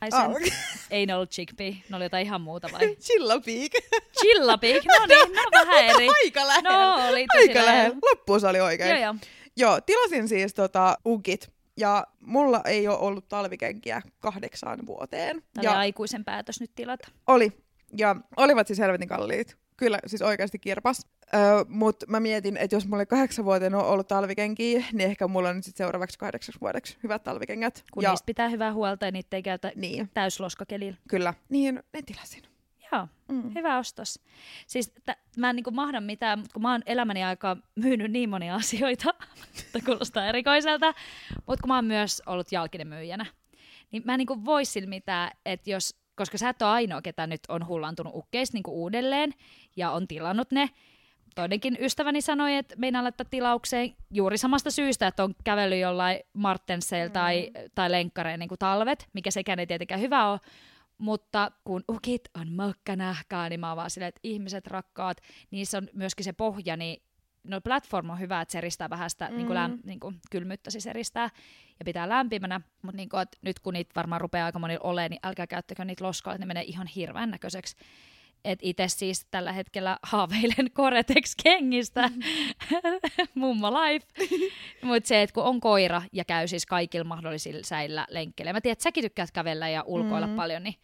Ai Ah, sen, okei. ei ne ollut chickpea, ne oli jotain ihan muuta vai? Chillapeak. Chillapik, no niin, no vähän eri. Aika lähellä. No oli tosi Aika lähellä. Loppuun se oli oikein. Joo, joo. Joo, tilasin siis tota ugit. Ja mulla ei ole ollut talvikenkiä kahdeksaan vuoteen. Tämä ja oli aikuisen päätös nyt tilata. oli. Ja olivat siis helvetin kalliit. Kyllä, siis oikeasti kirpas. Öö, Mutta mä mietin, että jos mulla oli kahdeksan vuoteen on ollut talvikenkiä, niin ehkä mulla on nyt sit seuraavaksi kahdeksaksi vuodeksi hyvät talvikengät. Kun ja niistä pitää hyvää huolta ja niitä ei käytä niin, täysloskakelillä. kyllä. Niin, ne tilasin. Joo, Mm. hyvä ostos. Siis t- mä en niinku mahda mitään, mutta kun mä oon elämäni aikaa myynyt niin monia asioita, että kuulostaa erikoiselta, mutta kun mä oon myös ollut jalkinen myyjänä, niin mä en niinku voi sillä mitään, että jos, koska sä et ole ainoa, ketä nyt on hullantunut ukkeista niinku uudelleen ja on tilannut ne, toinenkin ystäväni sanoi, että meinaa laittaa tilaukseen juuri samasta syystä, että on kävellyt jollain Martenseilla tai, tai lenkkareen niin talvet, mikä sekään ei tietenkään hyvä ole. Mutta kun ukit on mökkänähkää, niin mä oon vaan silleen, että ihmiset rakkaat, niissä on myöskin se pohja, niin no platform on hyvä, että se eristää vähän sitä mm. niin kuin läm, niin kuin kylmyyttä siis eristää ja pitää lämpimänä, mutta niin kuin, nyt kun niitä varmaan rupeaa aika monilla olemaan, niin älkää käyttäkö niitä loskalla, että ne menee ihan hirveän näköiseksi. Et itse siis tällä hetkellä haaveilen Gore-Tex-kengistä, mummo life. Mutta se, että kun on koira ja käy siis kaikilla mahdollisilla säillä lenkkeillä. Mä tiedän, että säkin tykkäät kävellä ja ulkoilla Mm. mm. paljon, niin,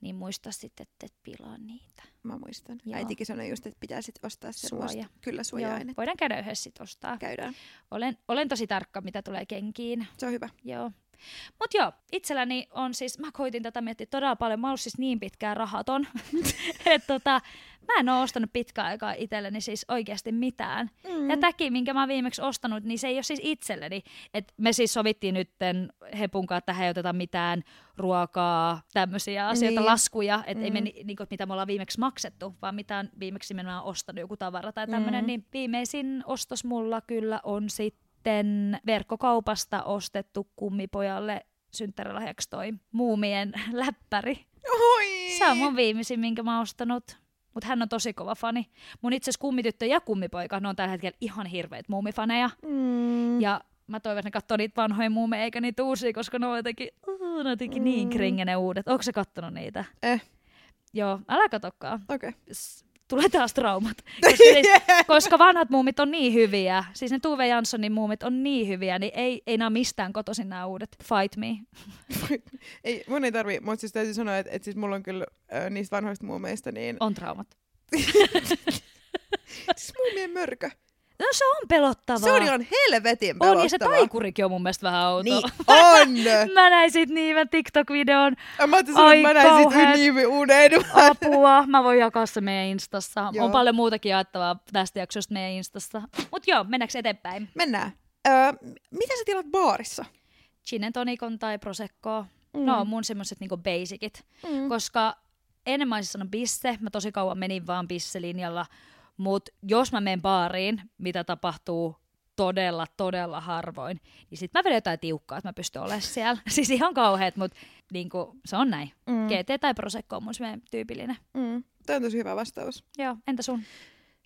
niin muista sitten, että et pilaa niitä. Mä muistan. Joo. Äitikin sanoi just, että pitää sit ostaa semmoista. Suoja. Kyllä Joo, suoja-ainet. voidaan käydä yhdessä sit ostaa. Käydään. Olen, olen tosi tarkka, mitä tulee kenkiin. Se on hyvä. Joo. Mut joo, itselläni on siis, mä koitin tätä miettiä todella paljon, mä oon siis niin pitkään rahaton, että tota, mä en oo ostanut pitkään aikaa itselleni siis oikeasti mitään. Mm. Ja täki, minkä mä oon viimeksi ostanut, niin se ei ole siis itselleni. Et me siis sovittiin nytten Hepun kanssa, että ei oteta mitään ruokaa, tämmöisiä asioita, Niin. laskuja, että mm. ei Mm. me ni, niinku, mitä me ollaan viimeksi maksettu, vaan mitä on viimeksi me ollaan ostanut joku tavara tai tämmöinen. Mm. Niin viimeisin ostos mulla kyllä on sitten verkkokaupasta ostettu kummipojalle synttärilahjaksi toi muumien läppäri. Oi! Se on mun viimeisin, minkä mä oon ostanut. Mutta hän on tosi kova fani. Mun itse asiassa kummityttö ja kummipoika, ne on tällä hetkellä ihan hirveät muumifaneja. Mm. Ja mä toivon, että ne katsoo niitä vanhoja muumeja eikä niitä uusia, koska ne on jotenkin, uh, ne on jotenkin niin Mm. kringe ne uudet. Onko se kattonut niitä? Eh. Joo, älä katokkaan. Okei. S- Tulee taas traumat. Koska, siis, koska vanhat muumit on niin hyviä, siis ne Tuve Janssonin muumit on niin hyviä, niin ei, ei nämä mistään kotoisin nämä uudet. Fight me. ei, mun ei tarvii, mutta siis täytyy sanoa, että, että siis mulla on kyllä äh, niistä vanhoista muumeista, niin On traumat. siis muumien mörkö. No se on pelottavaa. Se on ihan helvetin on, pelottava. ja se taikurikin on mun mielestä vähän outo. Niin, on! Mä näin sit hyvän TikTok-videon. Mä ajattelin sanoa, mä näin sit niin unen. Apua. Mä voin jakaa se meidän Instassa. Joo. On paljon muutakin jaettavaa tästä jaksosta meidän Instassa. Mut joo, mennäänkö eteenpäin? Mennään. Öö, mitä sä tilat baarissa? Gin and tonicon tai proseccoa. Mm. No mun semmoset niinku basicit. Mm. Koska ennen mä olisin sanonut bisse, mä tosi kauan menin vaan bisselinjalla. Mut jos mä menen baariin, mitä tapahtuu todella, todella harvoin, niin sit mä vedän jotain tiukkaa, että mä pystyn olemaan siellä. siis ihan kauheet, mut niinku, se on näin. Mm. GT tai prosecco on mun tyypillinen. Mm. Tämä on tosi hyvä vastaus. Joo, entä sun?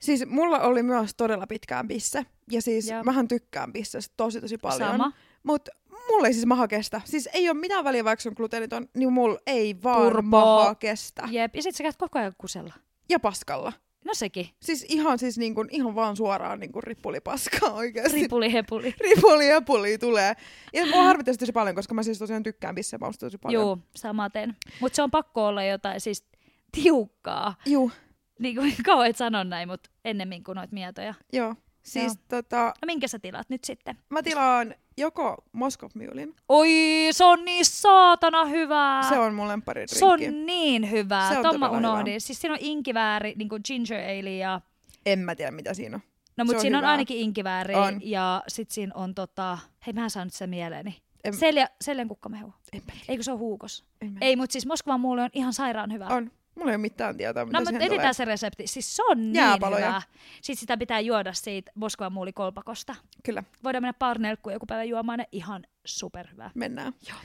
Siis mulla oli myös todella pitkään bisse. Ja siis Joo. mähän tykkään bissestä tosi tosi paljon. Sama. Mutta mulla ei siis maha kestä. Siis ei ole mitään väliä, vaikka on gluteeniton, niin mulla ei vaan Turbo. maha kestä. Jep, ja sit sä käyt koko ajan kusella. Ja paskalla. No sekin. Siis ihan, siis niin kuin, ihan vaan suoraan niin kuin rippulipaskaa oikeasti. Ripuli hepuli. Ripuli ja puli tulee. Ja mua harmittaisi tosi paljon, koska mä siis tosiaan tykkään pissemausta tosi paljon. Joo, samaten. Mutta se on pakko olla jotain siis tiukkaa. Juu, Niin kuin kauan et sano näin, mutta ennemmin kuin noit mietoja. joo. Siis Joo. tota, No minkä sä tilaat nyt sitten? mä tilaan joko Moskov Mulin. Oi, se on niin saatana hyvää. Se on mun lemppari Se on niin hyvää. Se on todella unohdin. hyvä. Siis siinä on inkivääri, niin kuin ginger ale ja... En mä tiedä, mitä siinä on. No Se mut on siinä on hyvää. ainakin inkivääri On. ja sit siinä on tota... Hei, mä en saanut sen mieleeni. En, Selja, seljan kukkamehu. en. Eikö se ole huukos? En Ei, mut siis Moskovan muulle on ihan sairaan hyvä. On. Mulla ei ole mitään tietoa, mitä No, mutta tulee. se resepti. Siis se on niin Jääpaloja. hyvä. Sitten sitä pitää juoda siitä Moskovan muulikolpakosta. Kyllä, Voidaan mennä parnelkkuun joku päivä juomaan ne ihan superhyvää. mennään. Joo.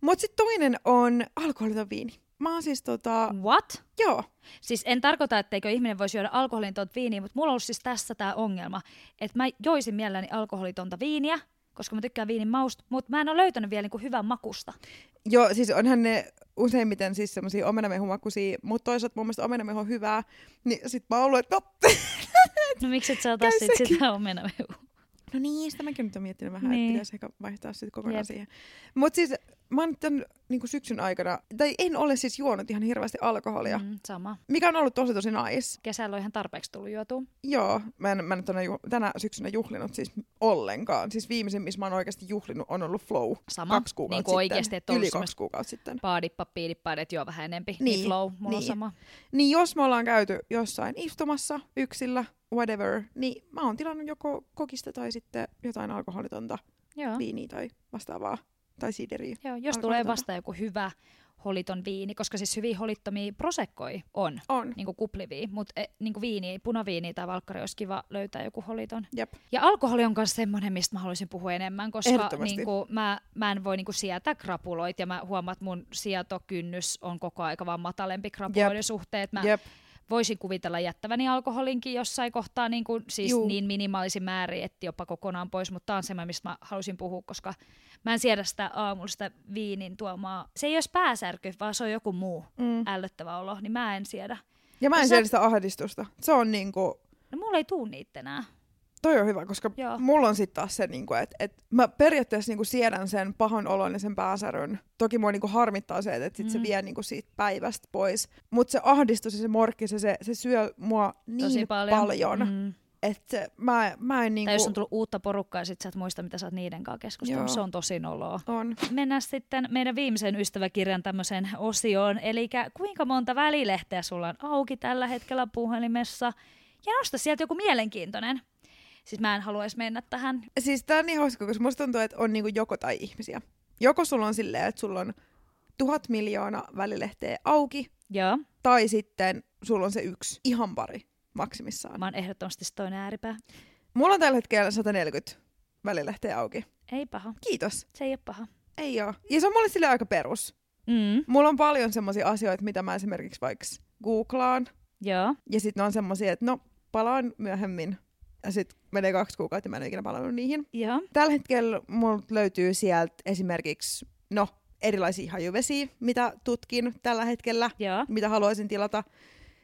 Mut sit toinen on alkoholiton viini. Mä oon siis tota... What? Joo. Siis en tarkoita, etteikö ihminen voisi juoda alkoholitonta viiniä, mutta mulla on ollut siis tässä tämä ongelma, että mä joisin mielelläni alkoholitonta viiniä, koska mä tykkään viinin mausta, mutta mä en ole löytänyt vielä niinku hyvän makusta. Joo, siis onhan ne useimmiten siis semmosia omenamehumakuisia, mutta toisaalta mun mielestä omenamehu on hyvää. Niin sit mä oon ollut, että no, No miksi et sä ota sit sitä omenamehua? no niin, sitä mäkin nyt oon miettinyt vähän, Niin. että pitäisi ehkä vaihtaa sit kokonaan Jep. siihen. Mut siis mä oon tän niin syksyn aikana, tai en ole siis juonut ihan hirveästi alkoholia, mm. Sama. mikä on ollut tosi tosi nice. Kesällä on ihan tarpeeksi tullut juotua. Joo, mä en, mä en tänä, tänä syksynä juhlinut siis ollenkaan. Siis viimeisin, missä mä oon oikeasti juhlinut, on ollut flow. Sama. Kaksi kuukautta Niin kuin sitten. oikeasti, että on Yli kaksi kuukautta sitten. Paadippa, piidippa, että juo vähän enempi. Niin, Niin, flow, mulla on niin. sama. Niin jos me ollaan käyty jossain istumassa yksillä, whatever, niin mä oon tilannut joko kokista tai sitten jotain alkoholitonta Joo. viiniä tai vastaavaa. Tai siideriä. Joo, jos Alkoholitonta. tulee vasta joku hyvä holiton viini, koska siis hyvin holittomia prosekkoi on, On. niin kuin kuplivia, mutta e, niin kuin viini, punaviini tai valkkari olisi kiva löytää joku holiton. Jep. Ja alkoholi on myös semmoinen, mistä mä haluaisin puhua enemmän, koska niin kuin, mä, mä en voi niin kuin sietää krapuloit ja mä huomaan, että mun sietokynnys on koko aika vaan matalempi krapuloiden Jep. suhteen. Että mä Jep. Voisin kuvitella jättäväni alkoholinkin jossain kohtaa niin, kuin, siis Juu. niin minimaalisin määrin, että jopa kokonaan pois, mutta tämä on semmoinen, mistä mä halusin puhua, koska mä en siedä sitä aamulla sitä viinin tuomaa. Se ei olisi pääsärky, vaan se on joku muu Mm. ällöttävä olo, niin mä en siedä. Ja mä en siedä sitä ahdistusta. Se on niinku, No mulla ei tuu niitä enää. Toi on hyvä, koska Joo. mulla on sitten taas se, niinku, että et mä periaatteessa niinku siedän sen pahan olon ja sen pääsärön. Toki mua niinku harmittaa se, että sit se Mm. vie niinku siitä päivästä pois. Mutta se ahdistus ja se morkki, se, se, se syö mua niin Tosi paljon. paljon Mm. että se- mä, mä en niinku... Tai jos on tullut uutta porukkaa ja sit sä et muista, mitä sä oot niiden kanssa keskustellut. Joo. Se on tosi noloa. On. Mennään sitten meidän viimeisen ystäväkirjan tämmöiseen osioon. Eli kuinka monta välilehteä sulla on auki tällä hetkellä puhelimessa? Ja nosta sieltä joku mielenkiintoinen. Siis mä en haluaisi mennä tähän. Siis tää on niin hauska, koska musta tuntuu, että on niinku joko tai ihmisiä. Joko sulla on silleen, että sulla on tuhat miljoonaa välilehteä auki, Joo, tai sitten sulla on se yksi, ihan pari maksimissaan. mä oon ehdottomasti se toinen ääripää. Mulla on tällä hetkellä 140 välilehteä auki. Ei paha. Kiitos. Se ei ole paha. Ei oo. Ja se on mulle sille aika perus. Mm. Mulla on paljon semmoisia asioita, mitä mä esimerkiksi vaikka googlaan. Joo, Ja sitten on semmoisia, että no, palaan myöhemmin. Ja sitten menee kaksi kuukautta ja mä en ole ikinä palannut niihin. joo. Tällä hetkellä mulla löytyy sieltä esimerkiksi, no, erilaisia hajuvesiä, mitä tutkin tällä hetkellä, Joo. mitä haluaisin tilata.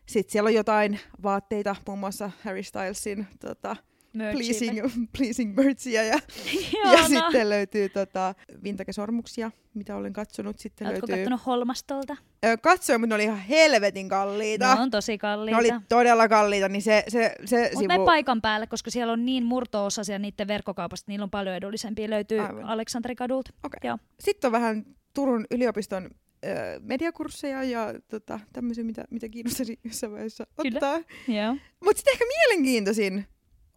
Sitten siellä on jotain vaatteita, muun muassa Harry Stylesin tota, pleasing, pleasing Birdsia ja, ja sitten löytyy tota, vintakesormuksia, mitä olen katsonut. Sitten Oletko löytyy... kattonut Holmastolta? Ö, katsoin, mutta ne oli ihan helvetin kalliita. Ne on tosi ne kalliita. oli todella kalliita, niin se, se, se Mutta sivu... me paikan päälle, koska siellä on niin murto-osasia niiden verkkokaupasta, niillä on paljon edullisempia. Löytyy Aivan. Okei. Joo. Sitten on vähän Turun yliopiston mediakursseja ja tota, tämmöisiä, mitä, mitä kiinnostaisi jossain vaiheessa ottaa. Mutta sitten ehkä mielenkiintoisin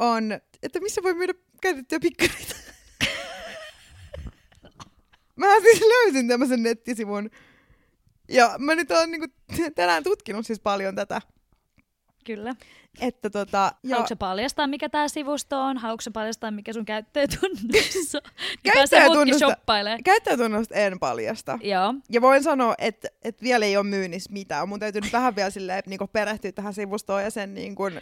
on, että missä voi myydä käytettyjä pikkareita. mä siis löysin tämmöisen nettisivun. Ja mä nyt oon niinku tänään tutkinut siis paljon tätä. Kyllä. Että tota, ja Haluatko paljastaa, mikä tämä sivusto on? Haluatko paljastaa, mikä sun käyttäjätunnus on? niin Käyttäjätunnusta- käyttäjätunnusta en paljasta. Joo. Ja voin sanoa, että, että vielä ei ole myynnissä mitään. Mun täytyy nyt vähän vielä silleen, niin perehtyä tähän sivustoon ja sen niin kuin, ö,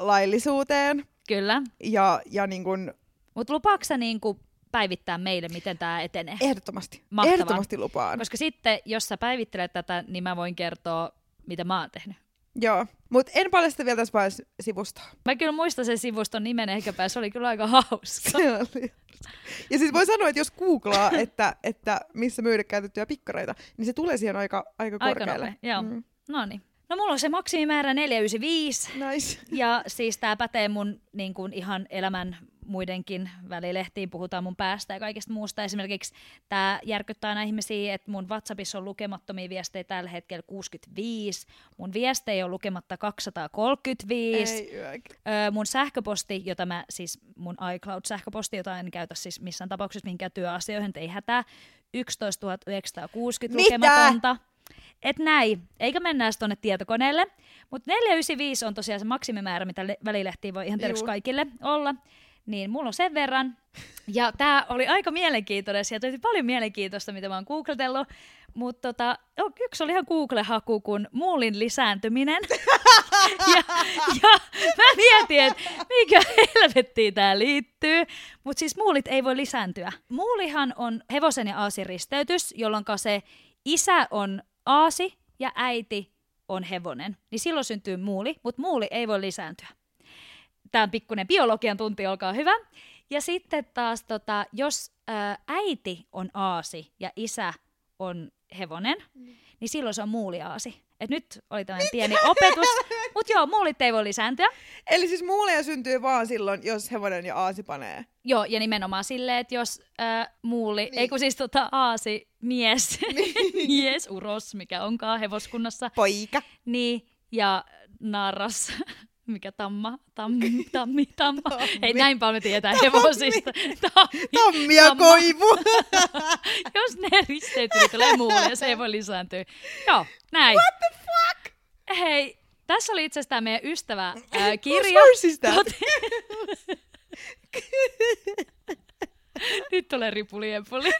laillisuuteen. Kyllä. Ja, ja niin kuin, Mutta lupaatko sä niinku päivittää meille, miten tämä etenee? Ehdottomasti. Mahtavaa. Ehdottomasti lupaan. Koska sitten, jos sä päivittelet tätä, niin mä voin kertoa, mitä mä oon tehnyt. Joo, mutta en paljasta vielä tässä vaiheessa sivustoa. Mä kyllä muistan sen sivuston nimen ehkäpä, se oli kyllä aika hauska. Se oli. Ja siis voi sanoa, että jos googlaa, että, että missä myydä käytettyjä pikkareita, niin se tulee siihen aika, aika Aika korkealle. nopea, joo. Mm. No niin. No mulla on se maksimimäärä 495. Nice. Ja siis tämä pätee mun niin kuin ihan elämän muidenkin välilehtiin, puhutaan mun päästä ja kaikesta muusta. Esimerkiksi tämä järkyttää aina ihmisiä, että mun WhatsAppissa on lukemattomia viestejä tällä hetkellä 65, mun viestejä on lukematta 235, Ei. Öö, mun sähköposti, jota mä siis, mun iCloud-sähköposti, jota en käytä siis missään tapauksessa mihinkään työasioihin, ei hätää, 11 960 Mitä? lukematonta. Et näin, eikä mennä edes tuonne tietokoneelle. Mutta 495 on tosiaan se maksimimäärä, mitä le- välilehtiin voi ihan Juu. kaikille olla. Niin mulla on sen verran. Ja tämä oli aika mielenkiintoinen. Sieltä oli paljon mielenkiintoista, mitä mä oon googletellut. Mutta tota, oh, yksi oli ihan Google-haku, kun muulin lisääntyminen. ja, ja mä mietin, että mikä helvettiin tää liittyy. Mutta siis muulit ei voi lisääntyä. Muulihan on hevosen ja aasin risteytys, jolloin se isä on aasi ja äiti on hevonen. Niin silloin syntyy muuli, mutta muuli ei voi lisääntyä. Tämä on pikkuinen biologian tunti, olkaa hyvä. Ja sitten taas, tota, jos ää, äiti on aasi ja isä on hevonen, niin silloin se on muuliaasi. Et nyt oli tämmöinen pieni opetus, mutta joo, muulit ei voi lisääntyä. Eli siis muuleja syntyy vaan silloin, jos hevonen ja aasi panee. Joo, ja nimenomaan silleen, että jos ää, muuli, niin. ei kun siis tota aasi, mies, mies, uros, mikä onkaan hevoskunnassa, Poika. niin, ja narras, mikä tamma, tammi, tammi, tamma. Tammi. Hei, näin paljon me tietää hevosista. Tammi, Tammi ja tamma. koivu. Jos ne risteytyy, niin tulee muuli ja se ei voi lisääntyä. Joo, näin. What the fuck? Hei, tässä oli itse asiassa tämä meidän ystävä Whose kirja. horse is that? Nyt tulee ripuliempuli.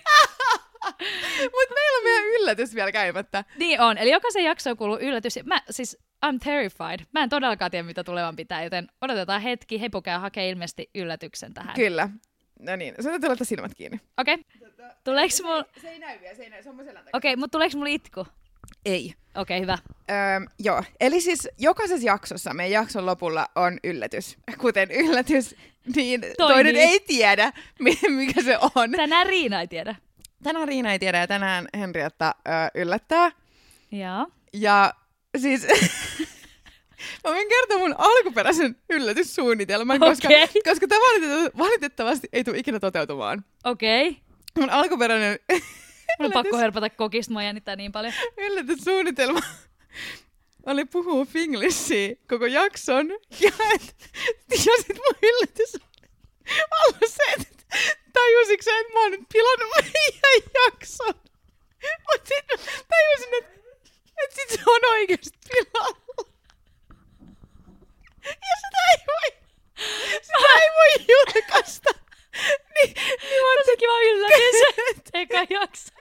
Mutta meillä on meidän yllätys vielä käymättä. Niin on, eli jokaisen jaksoon kuuluu yllätys. Mä, siis I'm terrified. Mä en todellakaan tiedä, mitä tulevan pitää, joten odotetaan hetki. Hepo käy hakee ilmeisesti yllätyksen tähän. Kyllä. No niin, sun täytyy laittaa silmät kiinni. Okei, okay. tuleeks mulla... Se ei näy vielä, se ei näy, se on mun selän Okei, okay, mutta tuleeko mulla itku? Ei. Okei, okay, hyvä. Öö, joo, eli siis jokaisessa jaksossa, meidän jakson lopulla on yllätys. Kuten yllätys, niin Toimii. toinen ei tiedä, mi- mikä se on. Tänään Riina ei tiedä. Tänään Riina ei tiedä ja tänään Henrietta öö, yllättää. Joo. Ja siis mä voin kertoa mun alkuperäisen yllätyssuunnitelman, koska, Okei. koska tämä valitettavasti, ei tule ikinä toteutumaan. Okei. Okay. Mun alkuperäinen Mulla on pakko hörpätä kokista, mua jännittää niin paljon. yllätyssuunnitelma oli puhua finglishia koko jakson. Ja, et, ja sit mun yllätys oli se, että tajusitko sä, että mä oon nyt pilannut meidän jakson. Mut sit mä tajusin, että, että sit se on oikeesti pilalla. Ja sitä ei voi, sitä ei voi julkaista. Niin, niin mä Tosi kiva yllätys. Eka jakso.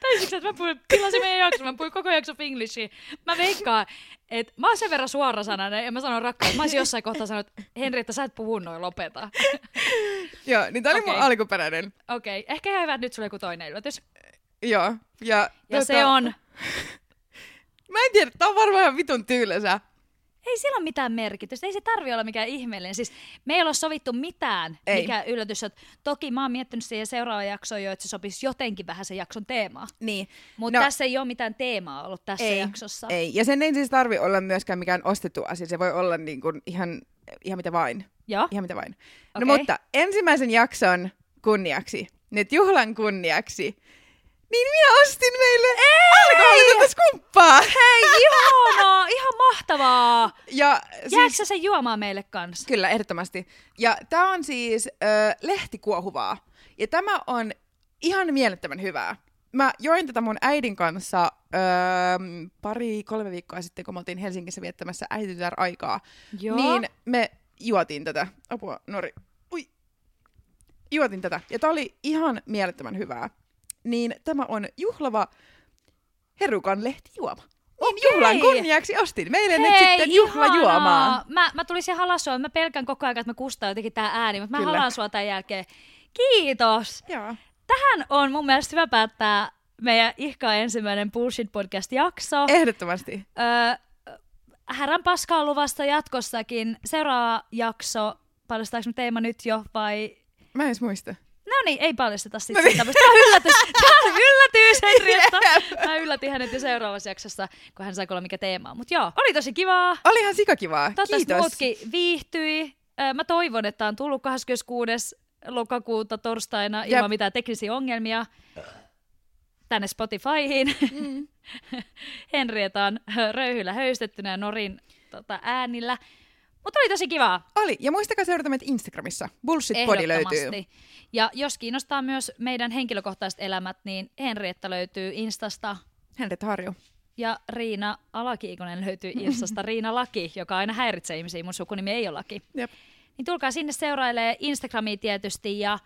Taisitko, että mä puhuin, pilasin meidän jakson, mä puhuin koko jakso finglishia. Mä veikkaan, että mä oon sen verran suorasanainen ja mä sanon rakkaus. Mä olisin jossain kohtaa sanonut, että Henri, että sä et puhu noin, lopeta. Joo, niin tää oli mun Okei. alkuperäinen. Okei, okay. ehkä ihan hyvä, että nyt sulla on joku toinen yllätys. Joo. Ja, Ja tota, se on, Mä en tiedä, tää on varmaan ihan vitun tylsä. ei sillä ole mitään merkitystä, ei se tarvi olla mikään ihmeellinen. Siis me ei ole sovittu mitään, Ei. mikä yllätys on. Toki mä oon miettinyt siihen seuraavaan jaksoon jo, että se sopisi jotenkin vähän sen jakson teemaan. Niin. Mutta no, tässä ei ole mitään teemaa ollut tässä Ei, jaksossa. Ei, ja sen ei siis tarvi olla myöskään mikään ostettu asia. Se voi olla niin kuin ihan, ihan mitä vain. Joo. Ihan mitä vain. Okei. No mutta ensimmäisen jakson kunniaksi, nyt juhlan kunniaksi, niin minä ostin meille alkoholitonta skumppaa. Hei, ihanaa, ihan mahtavaa. Ja siis, sä sen juomaan meille kanssa? kyllä, ehdottomasti. Ja tämä on siis ö, lehtikuohuvaa. Ja tämä on ihan mielettömän hyvää. Mä join tätä mun äidin kanssa öö, pari, kolme viikkoa sitten, kun me oltiin Helsingissä viettämässä äititytär aikaa. Joo. Niin me juotiin tätä. Apua, Nori. Ui. Juotin tätä. Ja tää oli ihan mielettömän hyvää. Niin tämä on juhlava herukan lehtijuoma. Niin juhlan kunniaksi ostin meille nyt Hei, sitten juhlajuomaa. Mä, mä tulin siihen halasua, mä pelkän koko ajan, että mä kustaan jotenkin tää ääni, mutta mä Kyllä. halaan sua tämän jälkeen. kiitos! Joo. Tähän on mun mielestä hyvä päättää meidän ihka ensimmäinen Bullshit Podcast-jakso. Ehdottomasti. Öö, härän paskaa on luvassa jatkossakin. Seuraava jakso, paljastetaanko me teema nyt jo vai... Mä en edes muista. No niin, ei paljasteta No sitten niin. sitä. Tämä on yllätys. Tämä on yllätys, Henrietta. Mä yllätin hänet jo seuraavassa jaksossa, kun hän sai kuulla mikä teema on. Mutta joo, oli tosi kivaa. Oli ihan sikakivaa. Toivottavasti Kiitos. muutkin viihtyi. Mä toivon, että on tullut 26. lokakuuta torstaina ilman Jep. mitään teknisiä ongelmia tänne Spotifyhin. Mm. Henrietta on röyhyllä höystettynä ja Norin tota, äänillä. Mutta oli tosi kivaa. Oli. Ja muistakaa seurata meitä Instagramissa. Bullshit Body löytyy. Ja jos kiinnostaa myös meidän henkilökohtaiset elämät, niin Henrietta löytyy Instasta Henrietta Harju. ja Riina Alakiikonen löytyy Instasta. Riina Laki, joka aina häiritsee ihmisiä, mun sukunimi ei ole Laki. Jep. Niin tulkaa sinne seurailee Instagramiin tietysti ja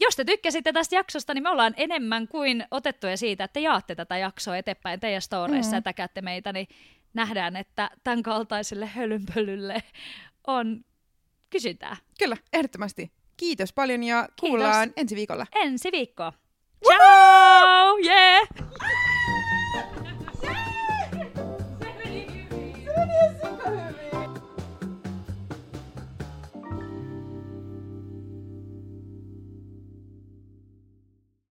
jos te tykkäsitte tästä jaksosta, niin me ollaan enemmän kuin otettuja siitä, että jaatte tätä jaksoa eteenpäin teidän storeissa mm. ja täkäätte meitä, niin nähdään, että tämän kaltaiselle hölynpölylle on kysyntää. Kyllä, ehdottomasti. Kiitos paljon ja Kiitos. kuullaan ensi viikolla. Ensi viikko. Ciao! Yeah! Se meni superhyvin.